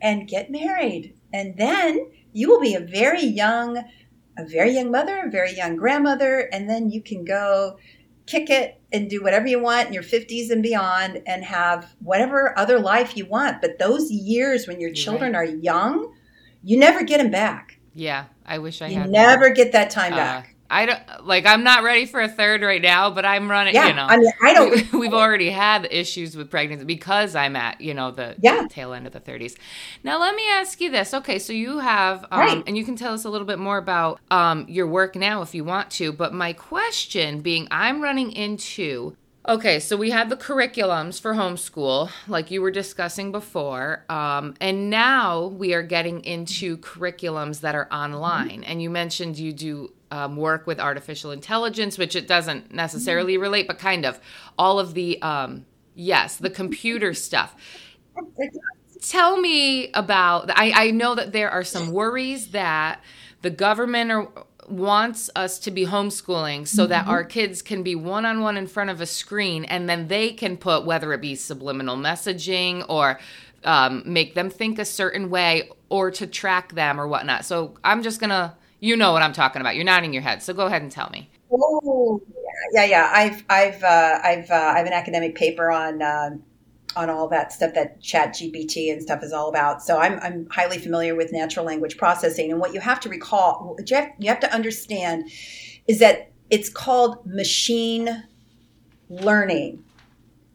and get married. And then you will be a very young, a very young mother, a very young grandmother, and then you can go kick it and do whatever you want in your 50s and beyond and have whatever other life you want. But those years when your children right. are young, you never get them back. Yeah, I wish I had. you had. never get that time uh, back. I don't like. I'm not ready for a third right now, but I'm running. Yeah, you know, I mean, I don't. We, [laughs] have already had issues with pregnancy because I'm at you know the yeah. tail end of the 30s. Now let me ask you this. Okay, so you have, um, right. and you can tell us a little bit more about um, your work now if you want to. But my question being, I'm running into Okay, so we have the curriculums for homeschool, like you were discussing before. Um, and now we are getting into curriculums that are online. And you mentioned you do um, work with artificial intelligence, which it doesn't necessarily mm-hmm. relate, but kind of. All of the, um, yes, the computer stuff. Tell me about, I, I know that there are some worries that the government or wants us to be homeschooling so mm-hmm. that our kids can be one on one in front of a screen and then they can put whether it be subliminal messaging or um, make them think a certain way or to track them or whatnot. So I'm just gonna, you know what I'm talking about. You're nodding your head, so go ahead and tell me. Oh, yeah, yeah. I've, I've, uh, I've, uh, I have an academic paper on uh, on all that stuff that chat gpt and stuff is all about. So i'm, I'm highly familiar with natural language processing. And what you have to recall you have, you have to understand is that it's called machine learning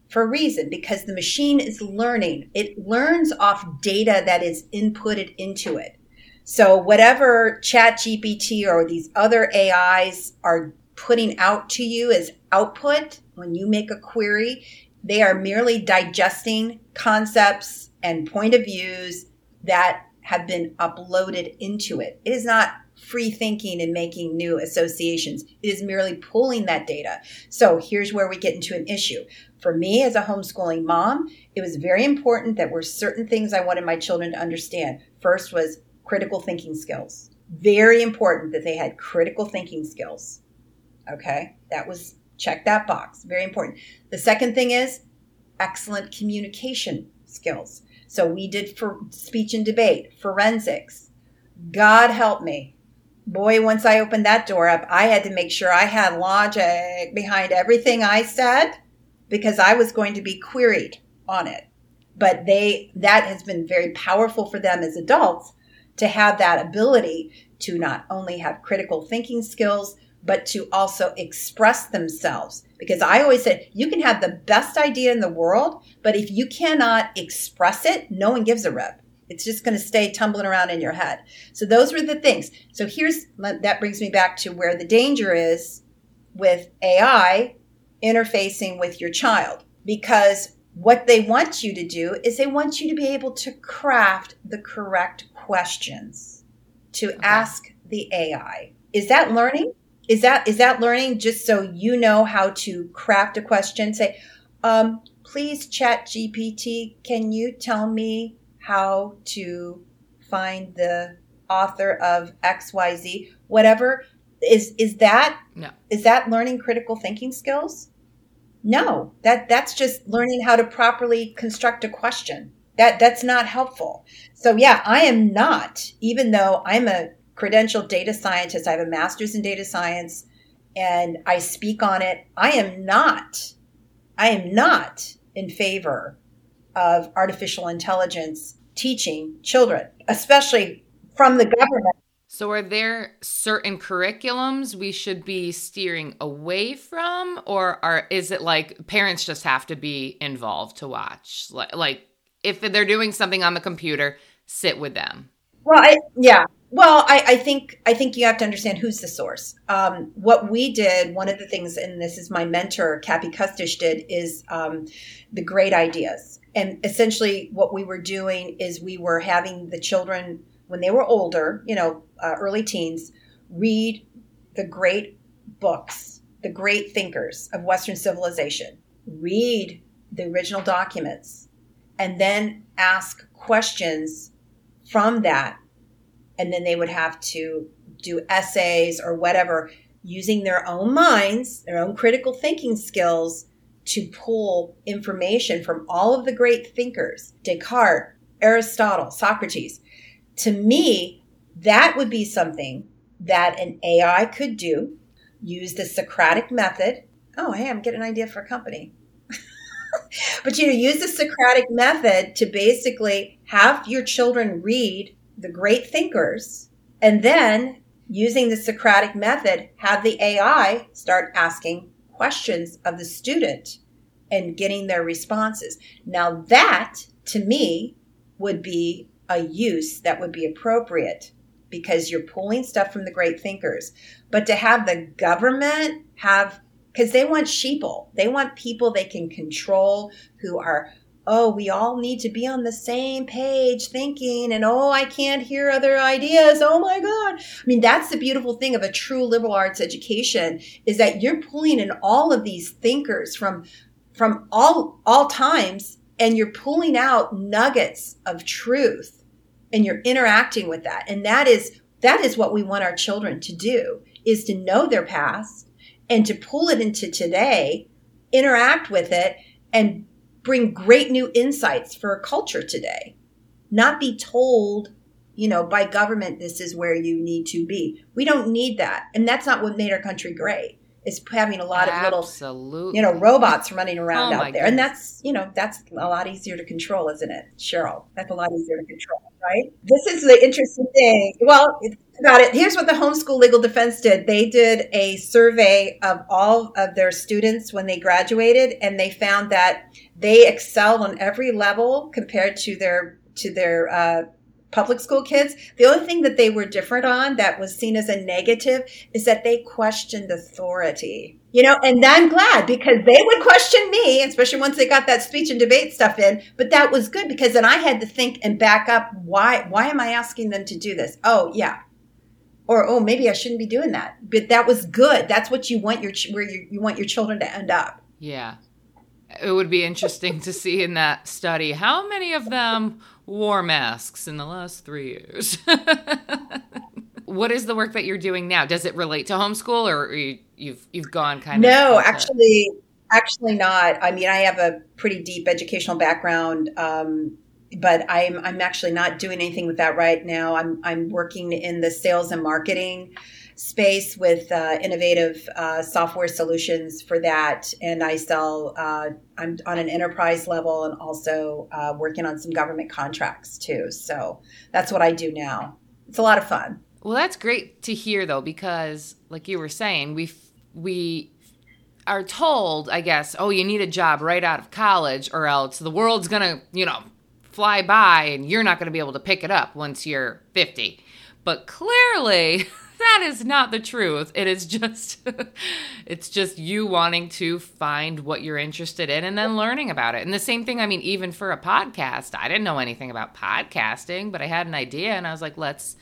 for a reason because the machine is learning. It learns off data that is inputted into it. So whatever chat gpt or these other ais are putting out to you as output when you make a query they are merely digesting concepts and point of views that have been uploaded into it. It is not free thinking and making new associations. It is merely pulling that data. So here's where we get into an issue. For me as a homeschooling mom, it was very important that were certain things I wanted my children to understand. First was critical thinking skills. Very important that they had critical thinking skills. Okay? That was Check that box. Very important. The second thing is excellent communication skills. So we did for speech and debate, forensics. God help me. Boy, once I opened that door up, I had to make sure I had logic behind everything I said because I was going to be queried on it. But they that has been very powerful for them as adults to have that ability to not only have critical thinking skills, but to also express themselves. Because I always said, you can have the best idea in the world, but if you cannot express it, no one gives a rip. It's just going to stay tumbling around in your head. So those were the things. So here's that brings me back to where the danger is with AI interfacing with your child. Because what they want you to do is they want you to be able to craft the correct questions to okay. ask the AI. Is that learning? Is that is that learning just so you know how to craft a question? Say um, please chat gpt can you tell me how to find the author of xyz whatever. Is is that no. is that learning critical thinking skills? No. That that's just learning how to properly construct a question. That that's not helpful. So yeah i am not even though i'm a credentialed data scientist. I have a master's in data science and I speak on it. I am not, I am not in favor of artificial intelligence teaching children, especially from the government. So, are there certain curriculums we should be steering away from, or are is it like parents just have to be involved to watch? Like, like if they're doing something on the computer, sit with them. Well, I, yeah. Well, I, I, think I think you have to understand who's the source. Um, what we did, one of the things, and this is my mentor, Kathy Kustish, did is um, the great ideas. And essentially, what we were doing is we were having the children when they were older, you know, uh, early teens, read the great books, the great thinkers of Western civilization, read the original documents, and then ask questions from that. And then they would have to do essays or whatever using their own minds, their own critical thinking skills to pull information from all of the great thinkers Descartes, Aristotle, Socrates. To me, that would be something that an AI could do, use the Socratic method. Oh, hey, I'm getting an idea for a company. [laughs] but you know, use the Socratic method to basically have your children read the great thinkers and then using the Socratic method, have the AI start asking questions of the student and getting their responses. Now, that to me would be a use that would be appropriate because you're pulling stuff from the great thinkers. But to have the government have because they want sheeple. They want people they can control who are, oh, we all need to be on the same page thinking, and oh, I can't hear other ideas. Oh my God. I mean, that's the beautiful thing of a true liberal arts education is that you're pulling in all of these thinkers from from all all times and you're pulling out nuggets of truth and you're interacting with that. And that is that is what we want our children to do is to know their past and to pull it into today, interact with it, and bring great new insights for a culture today. Not be told, you know, by government, this is where you need to be. We don't need that. And that's not what made our country great is having a lot of little you know robots running around oh out there goodness. and that's you know that's a lot easier to control isn't it cheryl that's a lot easier to control right this is the interesting thing well about it here's what the homeschool legal defense did they did a survey of all of their students when they graduated and they found that they excelled on every level compared to their to their uh, public school kids. The only thing that they were different on that was seen as a negative is that they questioned authority. You know, and I'm glad because they would question me, especially once they got that speech and debate stuff in. But that was good because then I had to think and back up why why am I asking them to do this? Oh, yeah. Or oh, maybe I shouldn't be doing that. But that was good. That's what you want your where you, you want your children to end up. Yeah. It would be interesting to see in that study how many of them wore masks in the last three years. [laughs] what is the work that you're doing now? Does it relate to homeschool, or you, you've you've gone kind no, of? No, actually, actually not. I mean, I have a pretty deep educational background, um, but I'm I'm actually not doing anything with that right now. I'm I'm working in the sales and marketing space with uh, innovative uh, software solutions for that. And I sell, uh, I'm on an enterprise level and also uh, working on some government contracts too. So that's what I do now. It's a lot of fun. Well, that's great to hear though, because like you were saying, we, we, are told, I guess, oh, you need a job right out of college, or else the world's gonna, you know, fly by and you're not gonna be able to pick it up once you're 50. But clearly, [laughs] that is not the truth. It is just [laughs] it's just you wanting to find what you're interested in and then learning about it. And the same thing, I mean, even for a podcast, I didn't know anything about podcasting, but I had an idea and I was like, let's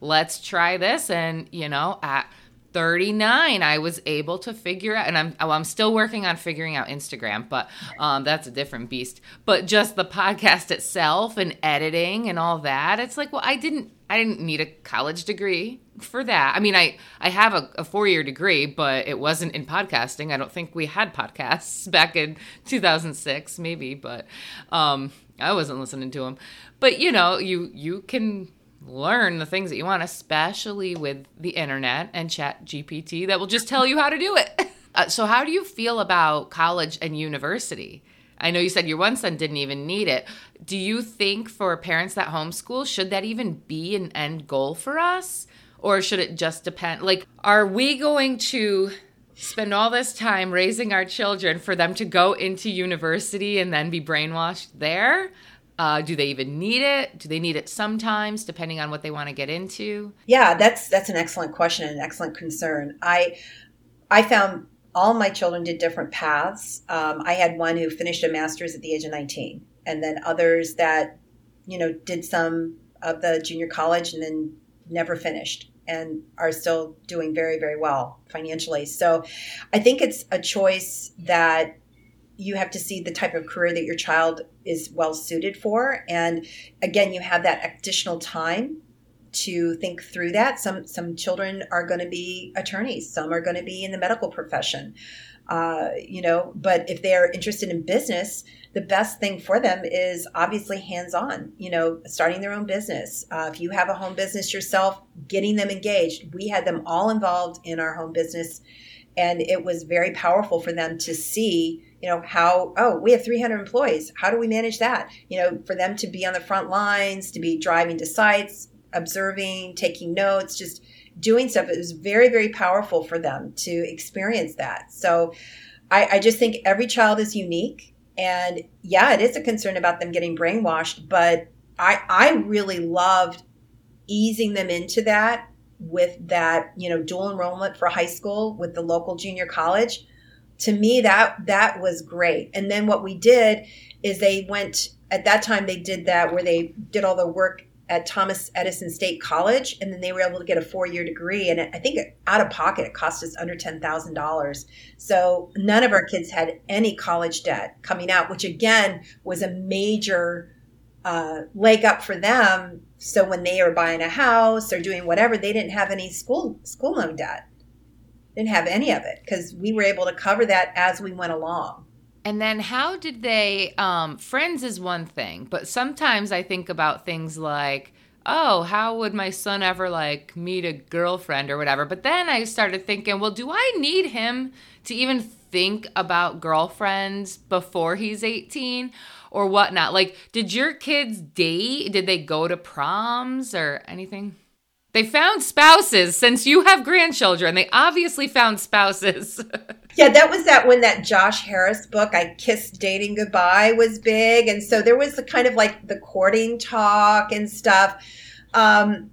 let's try this and, you know, at 39 i was able to figure out and i'm well, i'm still working on figuring out instagram but um, that's a different beast. But just the podcast itself and editing and all that it's like well i didn't i didn't need a college degree for that. I mean i i have a, a four-year degree but it wasn't in podcasting. I don't think we had podcasts [laughs] back in 2006 maybe but um i wasn't listening to them but you know you you can learn the things that you want, especially with the internet and chat GPT that will just tell you how to do it. [laughs] Uh, so, how do you feel about college and university? I know you said your one son didn't even need it. Do you think for parents that homeschool, should that even be an end goal for us? Or should it just depend? Like, are we going to spend all this time raising our children for them to go into university and then be brainwashed there? Uh, do they even need it? Do they need it sometimes, depending on what they want to get into? Yeah, that's that's an excellent question and an excellent concern. I I found all my children did different paths. Um, I had one who finished a master's at the age of 19, and then others that, you know, did some of the junior college and then never finished and are still doing very, very well financially. So I think it's a choice that you have to see the type of career that your child is well suited for. And again, you have that additional time to think through that. Some some children are going to be attorneys. Some are going to be in the medical profession. Uh, you know, but if they're interested in business, the best thing for them is obviously hands-on. You know, starting their own business. Uh, if you have a home business yourself, getting them engaged. We had them all involved in our home business, and it was very powerful for them to see you know how oh we have 300 employees how do we manage that you know for them to be on the front lines to be driving to sites observing, taking notes, just doing stuff. It was very, very powerful for them to experience that. So I, I just think every child is unique. And yeah, it is a concern about them getting brainwashed, but I, I really loved easing them into that with that, you know, dual enrollment for high school with the local junior college. To me, that that was great. And then what we did is they went at that time they did that where they did all the work at Thomas Edison State College, and then they were able to get a four year degree. And I think out of pocket, it cost us under $10,000. So none of our kids had any college debt coming out, which again was a major uh, leg up for them. So when they are buying a house or doing whatever, they didn't have any school school loan debt. Didn't have any of it because we were able to cover that as we went along. And then how did they um friends is one thing, but sometimes I think about things like oh, how would my son ever like meet a girlfriend or whatever? But then I started thinking, well, do I need him to even think about girlfriends before he's 18 or whatnot? Like, did your kids date? Did they go to proms or anything? They found spouses since you have grandchildren. They obviously found spouses. [laughs] yeah, that was that when that Josh Harris book, I Kissed Dating Goodbye, was big. And so there was the kind of like the courting talk and stuff. Um,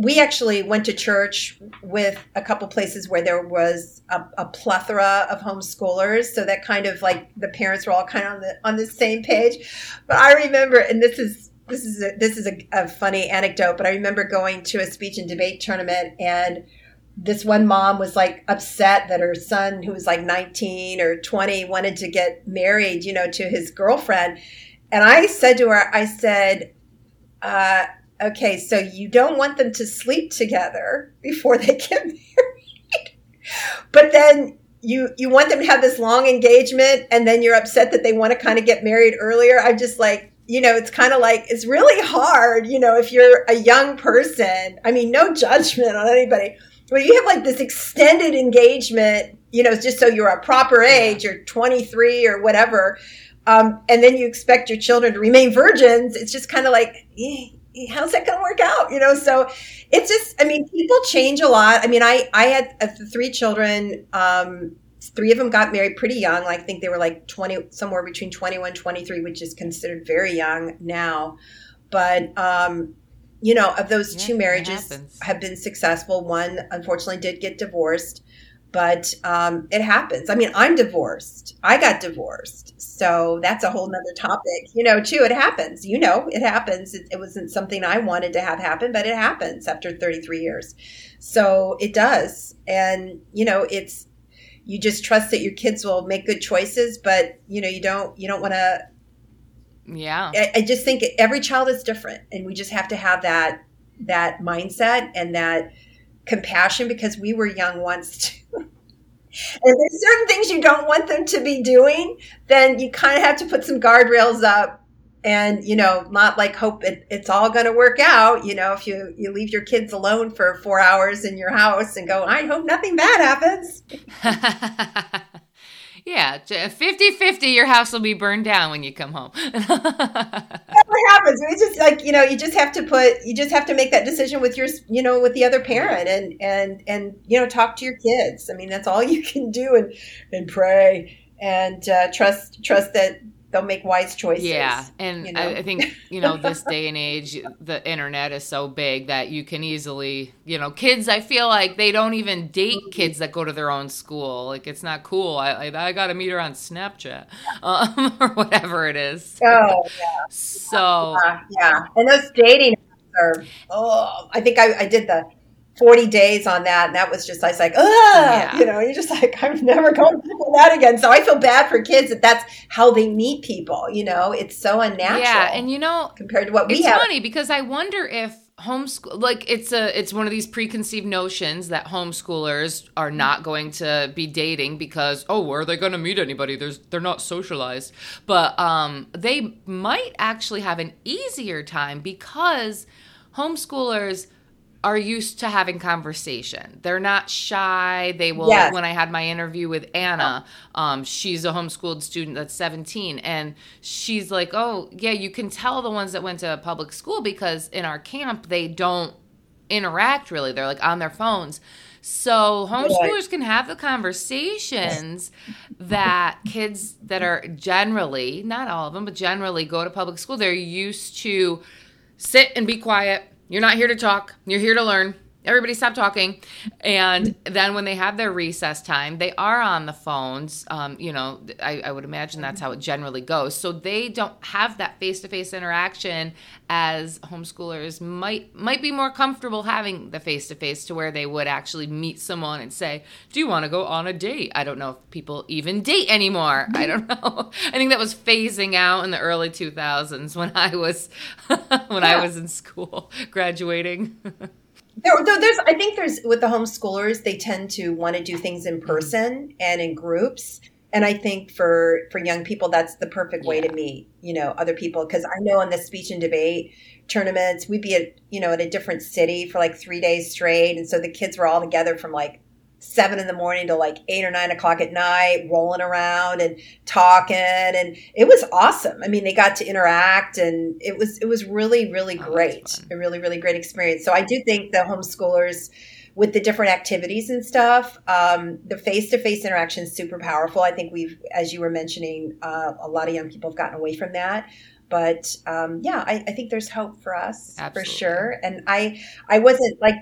we actually went to church with a couple places where there was a, a, plethora of homeschoolers. So that kind of like the parents were all kind of on the on the same page. But i remember and this is this is a, this is a, a funny anecdote, but I remember going to a speech and debate tournament and this one mom was like upset that her son who was like 19 or 20 wanted to get married you know to his girlfriend. And i said to her i said uh, okay so you don't want them to sleep together before they [laughs] get married but then you you want them to have this long engagement and then you're upset that they want to kind of get married earlier i'm just like you know, it's kind of like it's really hard, you know, if you're a young person. I mean, no judgment on anybody. But you have like this extended engagement, you know, just so you're a proper age, you're 23 or whatever, um, and then you expect your children to remain virgins. It's just kind of like, eh, how's that going to work out? You know, so it's just, I mean, people change a lot. I mean, I I had uh, three children. Um, three of them got married pretty young. like, I think they were like 20, somewhere between 21, 23, which is considered very young now. But, um, you know, of those yeah, two marriages have been successful. One, unfortunately, did get divorced, but um, it happens. I mean, I'm divorced. I got divorced. So that's a whole nother topic, you know, too. It happens. You know, it happens. It, it wasn't something I wanted to have happen, but it happens after 33 years. So it does. And, you know, it's, you just trust that your kids will make good choices but you know you don't you don't want to yeah I, I, just think every child is different and we just have to have that that mindset and that compassion because we were young once too. And there's certain things you don't want them to be doing then you kind of have to put some guardrails up and you know not like hope it, it's all going to work out you know if you you leave your kids alone for four hours in your house and go i hope nothing bad happens [laughs] Yeah, 50 50, your house will be burned down when you come home. [laughs] That's what happens. It's just like, you know, you just have to put, you just have to make that decision with your, you know, with the other parent and, and, and, you know, talk to your kids. I mean, that's all [laughs] you can do and, and pray and uh, trust, trust that they'll make wise choices. Yeah, and you know? I, I, think you know this day and age, the internet is so big that you can easily, you know, kids. I feel like they don't even date kids that go to their own school. Like it's not cool. I I, I got to meet her on Snapchat [laughs] um, or whatever it is. Oh yeah. So yeah, yeah. and those dating are. Oh, I think I, I did the 40 days on that. And that was just, I was like, ah, yeah. you know, you're just [laughs] like, I'm never going to do that again. So I feel bad for kids that that's how they meet people. You know, it's so unnatural. Yeah. And you know, compared to what we it's have. funny because I wonder if homeschool like it's a it's one of these preconceived notions that homeschoolers are not going to be dating because oh where are they going to meet anybody there's they're not socialized but um they might actually have an easier time because homeschoolers are used to having conversation. They're not shy. They will. Yes. When I had my interview with Anna, um, she's a homeschooled student that's 17, and she's like, "Oh, yeah, you can tell the ones that went to public school because in our camp they don't interact really. They're like on their phones." So homeschoolers can have the conversations [laughs] that kids that are generally, not all of them, but generally go to public school. They're used to sit and be quiet you're not here to talk. You're here to learn everybody stop talking. And then when they have their recess time they are on the phones. Um, you know I, I, would imagine that's how it generally goes. So they don't have that face-to-face interaction as homeschoolers might might be more comfortable having the face-to-face to where they would actually meet someone and say do you want to go on a date? I don't know if people even date anymore. I don't know. [laughs] I think that was phasing out in the early 2000s when i was [laughs] when yeah. i was in school [laughs] graduating There, there's, I think there's with the homeschoolers, they tend to want to do things in mm-hmm. person and in groups. And I think for for young people, that's the perfect way yeah. to meet, you know, other people. Because I know in the speech and debate tournaments, we'd be at, you know, at a different city for like three days straight, and so the kids were all together from like seven in the morning to like eight or nine o'clock at night, rolling around and talking, and it was awesome. I mean, they got to interact, and it was it was really really oh, great, a really really great experience. So I do think the homeschoolers. With the different activities and stuff, um, the face-to-face interaction is super powerful. I think we've, as you were mentioning, uh, a lot of young people have gotten away from that but um, yeah, I, I, think there's hope for us Absolutely. for sure. And I, I wasn't like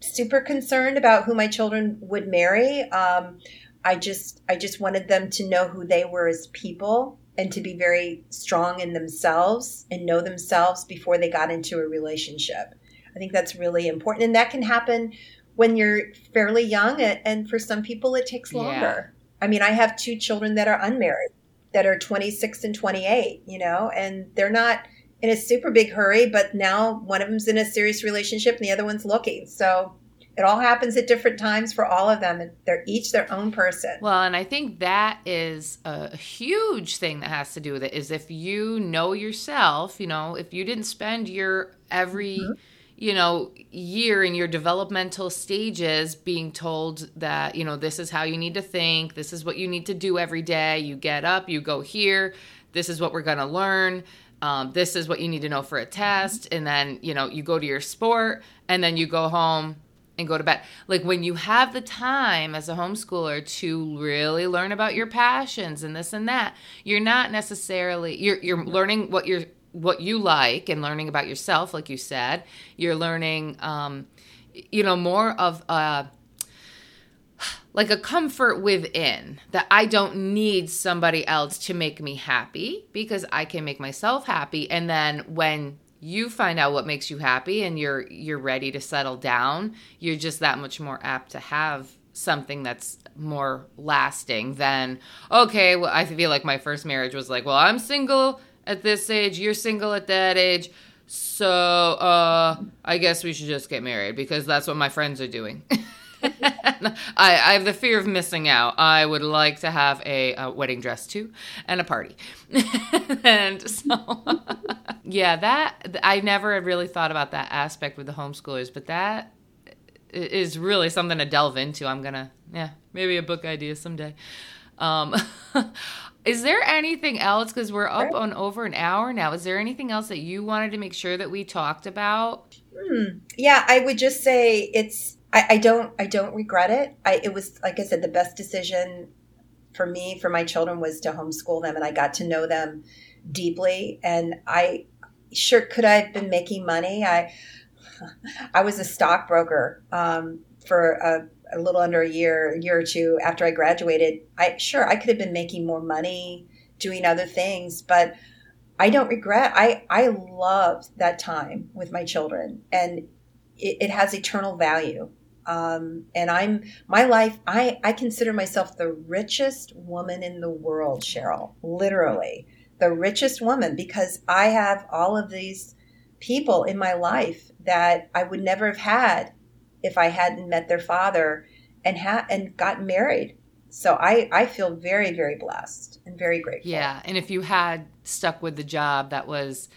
super concerned about who my children would marry. Um, I just I just wanted them to know who they were as people and to be very strong in themselves and know themselves before they got into a relationship. I think that's really important, and that can happen when you're fairly young. And for some people, it takes longer. Yeah. I mean, I have two children that are unmarried, that are 26 and 28. You know, and they're not in a super big hurry, but now one of them's in a serious relationship and the other one's looking. So it all happens at different times for all of them. and They're each their own person. Well, and I think that is a huge thing that has to do with it is if you know yourself, you know, if you didn't spend your every mm-hmm you know, year in your developmental stages being told that, you know, this is how you need to think, this is what you need to do every day. You get up, you go here, this is what we're going to learn um, this is what you need to know for a test. And then you know you go to your sport and then you go home and go to bed. Like when you have the time as a homeschooler to really learn about your passions and this and that you're not necessarily you're you're learning what you're what you like and learning about yourself like you said. You're learning um, you know more of a like a comfort within that I don't need somebody else to make me happy because I can make myself happy. And then when you find out what makes you happy and you're you're ready to settle down you're just that much more apt to have something that's more lasting than okay well I feel like my first marriage was like well I'm single at this age you're single at that age. So uh I guess we should just get married because that's what my friends are doing [laughs] [laughs] I, I, have the fear of missing out. I would like to have a, a wedding dress too and a party. [laughs] and so, [laughs] yeah, that I never really thought about that aspect with the homeschoolers, but that is really something to delve into. I'm gonna, yeah, maybe a book idea someday. Um, is there anything else? Because we're up on over an hour now. Is there anything else that you wanted to make sure that we talked about? Hmm. Yeah, I would just say it's. I, I don't. I don't regret it. I, it was like I said, the best decision for me for my children was to homeschool them, and I got to know them deeply. And I sure could I have been making money. I [laughs] I was a stockbroker um, for a, a, little under a year, a year or two after I graduated. I sure I could have been making more money doing other things, but I don't regret. I I loved that time with my children, and it, it has eternal value. Um, and I'm my life. I I consider myself the richest woman in the world, Cheryl. Literally, the richest woman because I have all of these people in my life that I would never have had if I hadn't met their father and had and gotten married. So I I feel very very blessed and very grateful. Yeah, and if you had stuck with the job that was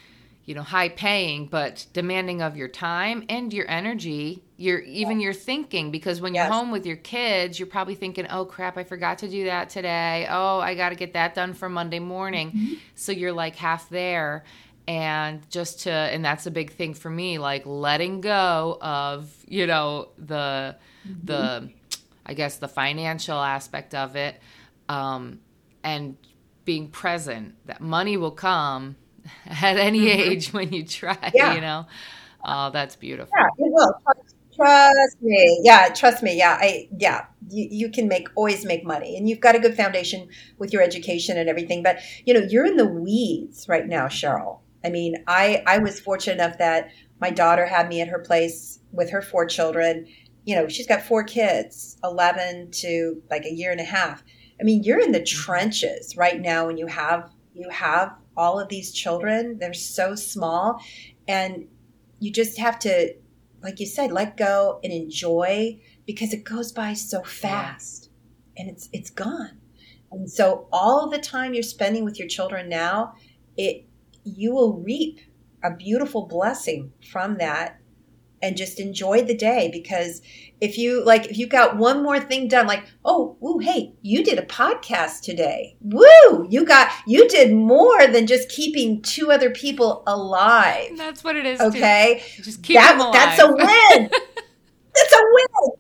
you know high paying but demanding of your time and your energy your even your thinking because when you're home with your kids you're probably thinking oh crap i forgot to do that today oh i got to get that done for monday morning mm-hmm. so you're like half there and just to and that's a big thing for me like letting go of you know the mm-hmm. the i guess the financial aspect of it um and being present that money will come [laughs] at any mm-hmm. age when you try yeah. you know oh that's beautiful yeah it will trust, trust me yeah trust me yeah i yeah you, you can make always make money and you've got a good foundation with your education and everything but you know you're in the weeds right now cheryl I mean, I I was fortunate enough that my daughter had me at her place with her four children. You know, she's got four kids, 11 to like a year and a half. I mean, you're in the trenches right now and you have you have all of these children. They're so small and you just have to like you said, let go and enjoy because it goes by so fast and it's it's gone. And so all the time you're spending with your children now, it you will reap a beautiful blessing from that and just enjoy the day because if you like if you got one more thing done like oh woo hey you did a podcast today. Woo! You got you did more than just keeping two other people alive. That's what it is okay? Too. just keep that, [laughs] that's a win. That's a win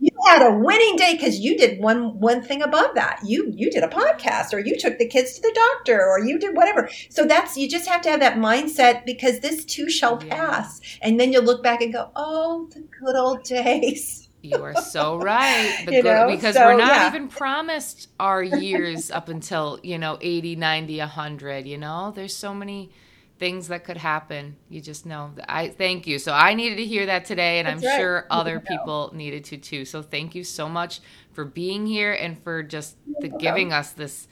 you had a winning day because you did one one thing above that. You you did a podcast, or you took the kids to the doctor, or you did whatever. So that's you just have to have that mindset because this too shall pass, and then you'll look back and go, "Oh, the good old days." You are so right. [laughs] The good, know? because so, we're not yeah. even promised our years up until, you know, 80, 90, 100, you know? There's so many things that could happen. You just know. I thank you. So I needed to hear that today, and That's I'm right. sure other people needed to too. So thank you so much for being here and for just the, giving us this.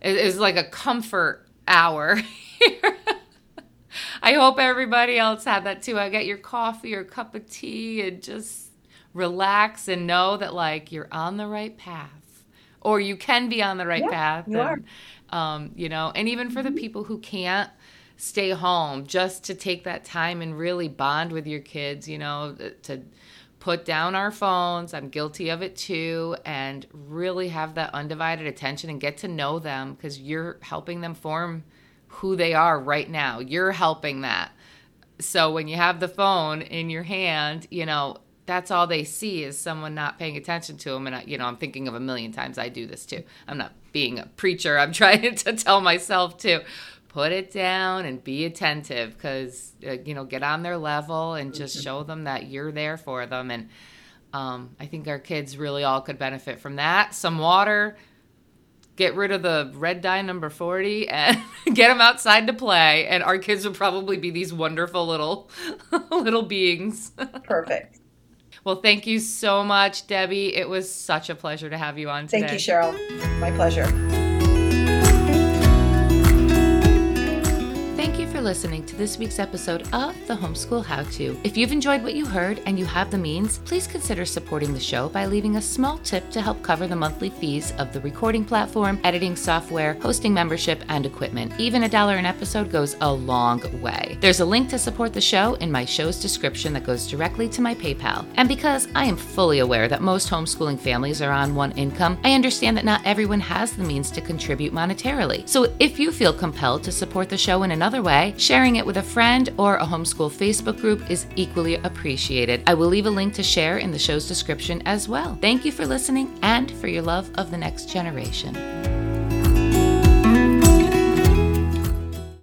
It is like a comfort hour. [laughs] I hope everybody else had that too. I get your coffee or cup of tea and just relax and know that like you're on the right path, or you can be on the right yeah, path. You and, are. Um, you know, and even for the mm-hmm. people who can't stay home just to take that time and really bond with your kids, you know, uh, to put down our phones. I'm guilty of it too. And really have that undivided attention and get to know them because you're helping them form who they are right now. You're helping that. So when you have the phone in your hand, you know, that's all they see is someone not paying attention to them. And, I, you know, I'm thinking of a million times I do this too. I'm not being a preacher, I'm [laughs] trying to tell myself too put it down and be attentive because uh, you know get on their level and just mm-hmm. show them that you're there for them. And um, i think our kids really all could benefit from that. Some water get rid of the red dye number 40 and [laughs] get them outside to play. And our kids would probably be these wonderful little [laughs] little beings. Perfect. [laughs] Well thank you so much debbie. It was such a pleasure to have you on today thank you cheryl. My pleasure for listening to this week's episode of The Homeschool How To. If you've enjoyed what you heard and you have the means, please consider supporting the show by leaving a small tip to help cover the monthly fees of the recording platform, editing software, hosting membership, and equipment. Even a dollar an episode goes a long way. There's a link to support the show in my show's description that goes directly to my PayPal. And because I am fully aware that most homeschooling families are on one income, I understand that not everyone has the means to contribute monetarily. So if you feel compelled to support the show in another way, sharing it with a friend or a homeschool Facebook group is equally appreciated. I will leave a link to share in the show's description as well. Thank you for listening and for your love of the next generation.